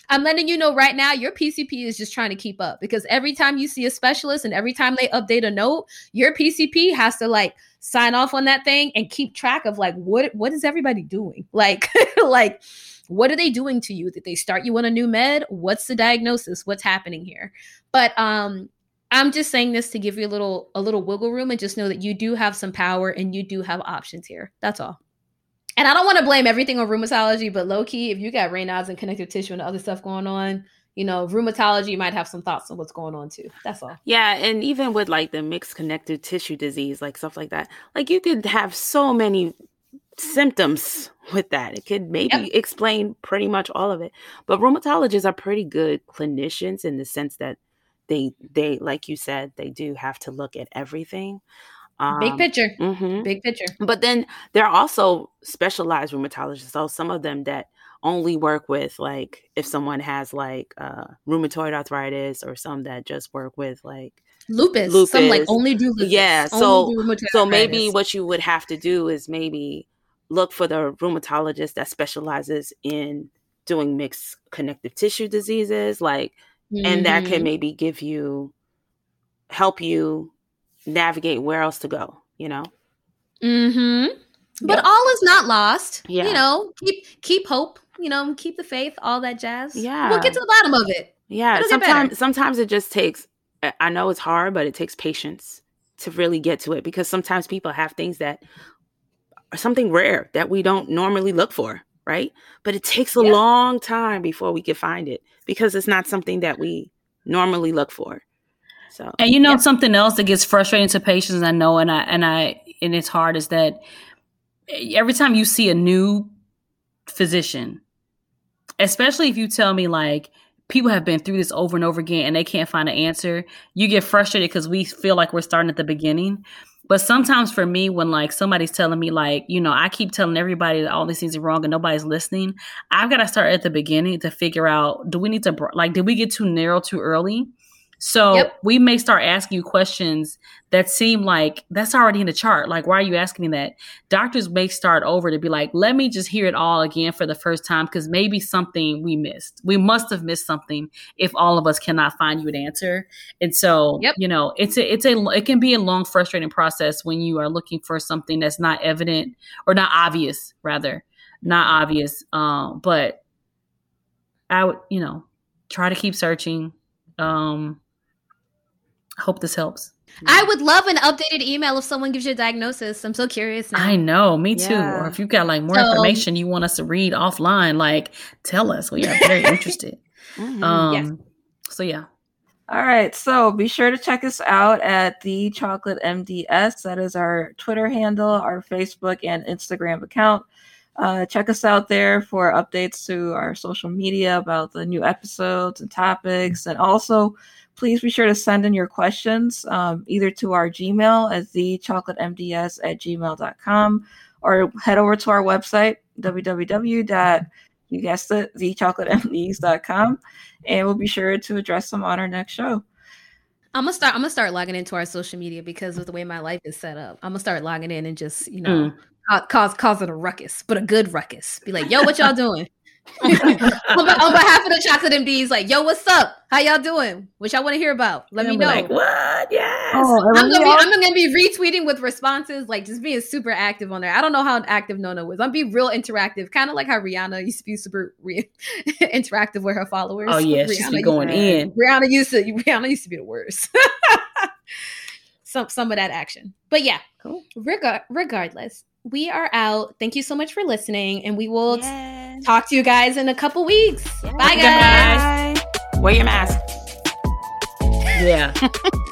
I'm letting you know right now your PCP is just trying to keep up because every time you see a specialist and every time they update a note, your PCP has to like sign off on that thing and keep track of like what what is everybody doing? Like [LAUGHS] like what are they doing to you? Did they start you on a new med? What's the diagnosis? What's happening here? But um I'm just saying this to give you a little a little wiggle room and just know that you do have some power and you do have options here. That's all. And I don't want to blame everything on rheumatology, but low key, if you got Raynaud's and connective tissue and other stuff going on, you know, rheumatology might have some thoughts on what's going on too. That's all. Yeah, and even with like the mixed connective tissue disease, like stuff like that, like you could have so many symptoms with that. It could maybe yep. explain pretty much all of it. But rheumatologists are pretty good clinicians in the sense that they they like you said they do have to look at everything. Um, Big picture. Mm-hmm. Big picture. But then there are also specialized rheumatologists. So some of them that only work with like if someone has like uh, rheumatoid arthritis or some that just work with like lupus. lupus. Some like only do lupus. Yeah. So so maybe what you would have to do is maybe look for the rheumatologist that specializes in doing mixed connective tissue diseases like mm-hmm. and that can mm-hmm. maybe give you help you navigate where else to go you know mhm but yep. all is not lost yeah. you know keep keep hope you know keep the faith all that jazz yeah we'll get to the bottom of it yeah sometimes sometimes it just takes i know it's hard but it takes patience to really get to it because sometimes people have things that are something rare that we don't normally look for, right? But it takes a yeah. long time before we can find it because it's not something that we normally look for. So, and you know yeah. something else that gets frustrating to patients, I know, and I and I and it's hard is that every time you see a new physician, especially if you tell me like people have been through this over and over again and they can't find an answer, you get frustrated because we feel like we're starting at the beginning. But sometimes for me, when like somebody's telling me, like, you know, I keep telling everybody that all these things are wrong and nobody's listening, I've got to start at the beginning to figure out do we need to, like, did we get too narrow too early? So yep. we may start asking you questions that seem like that's already in the chart. Like, why are you asking me that? Doctors may start over to be like, let me just hear it all again for the first time because maybe something we missed. We must have missed something if all of us cannot find you an answer. And so, yep. you know, it's a it's a it can be a long, frustrating process when you are looking for something that's not evident or not obvious, rather, not obvious. Um, but I would, you know, try to keep searching. Um, I hope this helps. I would love an updated email if someone gives you a diagnosis. I'm so curious now. I know, me too. Yeah. Or if you've got like more so, information you want us to read offline, like tell us. We are very interested. [LAUGHS] Mm-hmm. Um, yes. So yeah. All right. So be sure to check us out at the Chocolate MDs. That is our Twitter handle, our Facebook and Instagram account. Uh, check us out there for updates to our social media about the new episodes and topics. And also, please be sure to send in your questions um, either to our Gmail at thechocolatemds at gmail.com or head over to our website, www. You guessed it, thechocolatemds.com, and we'll be sure to address them on our next show. I'm gonna start. I'm gonna start logging into our social media because of the way my life is set up. I'm gonna start logging in and just you know mm cause causing a ruckus, but a good ruckus. Be like, yo, what y'all [LAUGHS] doing? On, on, behalf of the chocolate MDs, like, yo, what's up? How y'all doing? What y'all want to hear about? Let me know. Like, what? Yes. Oh, I'm, gonna be, I'm gonna be retweeting with responses, like just being super active on there. I don't know how active Nona was. I'm be real interactive, kind of like how Rihanna used to be super re- [LAUGHS] interactive with her followers. Oh yeah, she's be going in. Rihanna used to Rihanna used to be the worst. [LAUGHS] some some of that action, but yeah, cool. Reg- regardless, we are out. Thank you so much for listening, and we will yes. T- talk to you guys in a couple weeks. Yes. Bye, guys. Bye. Wear your mask. Yeah. [LAUGHS]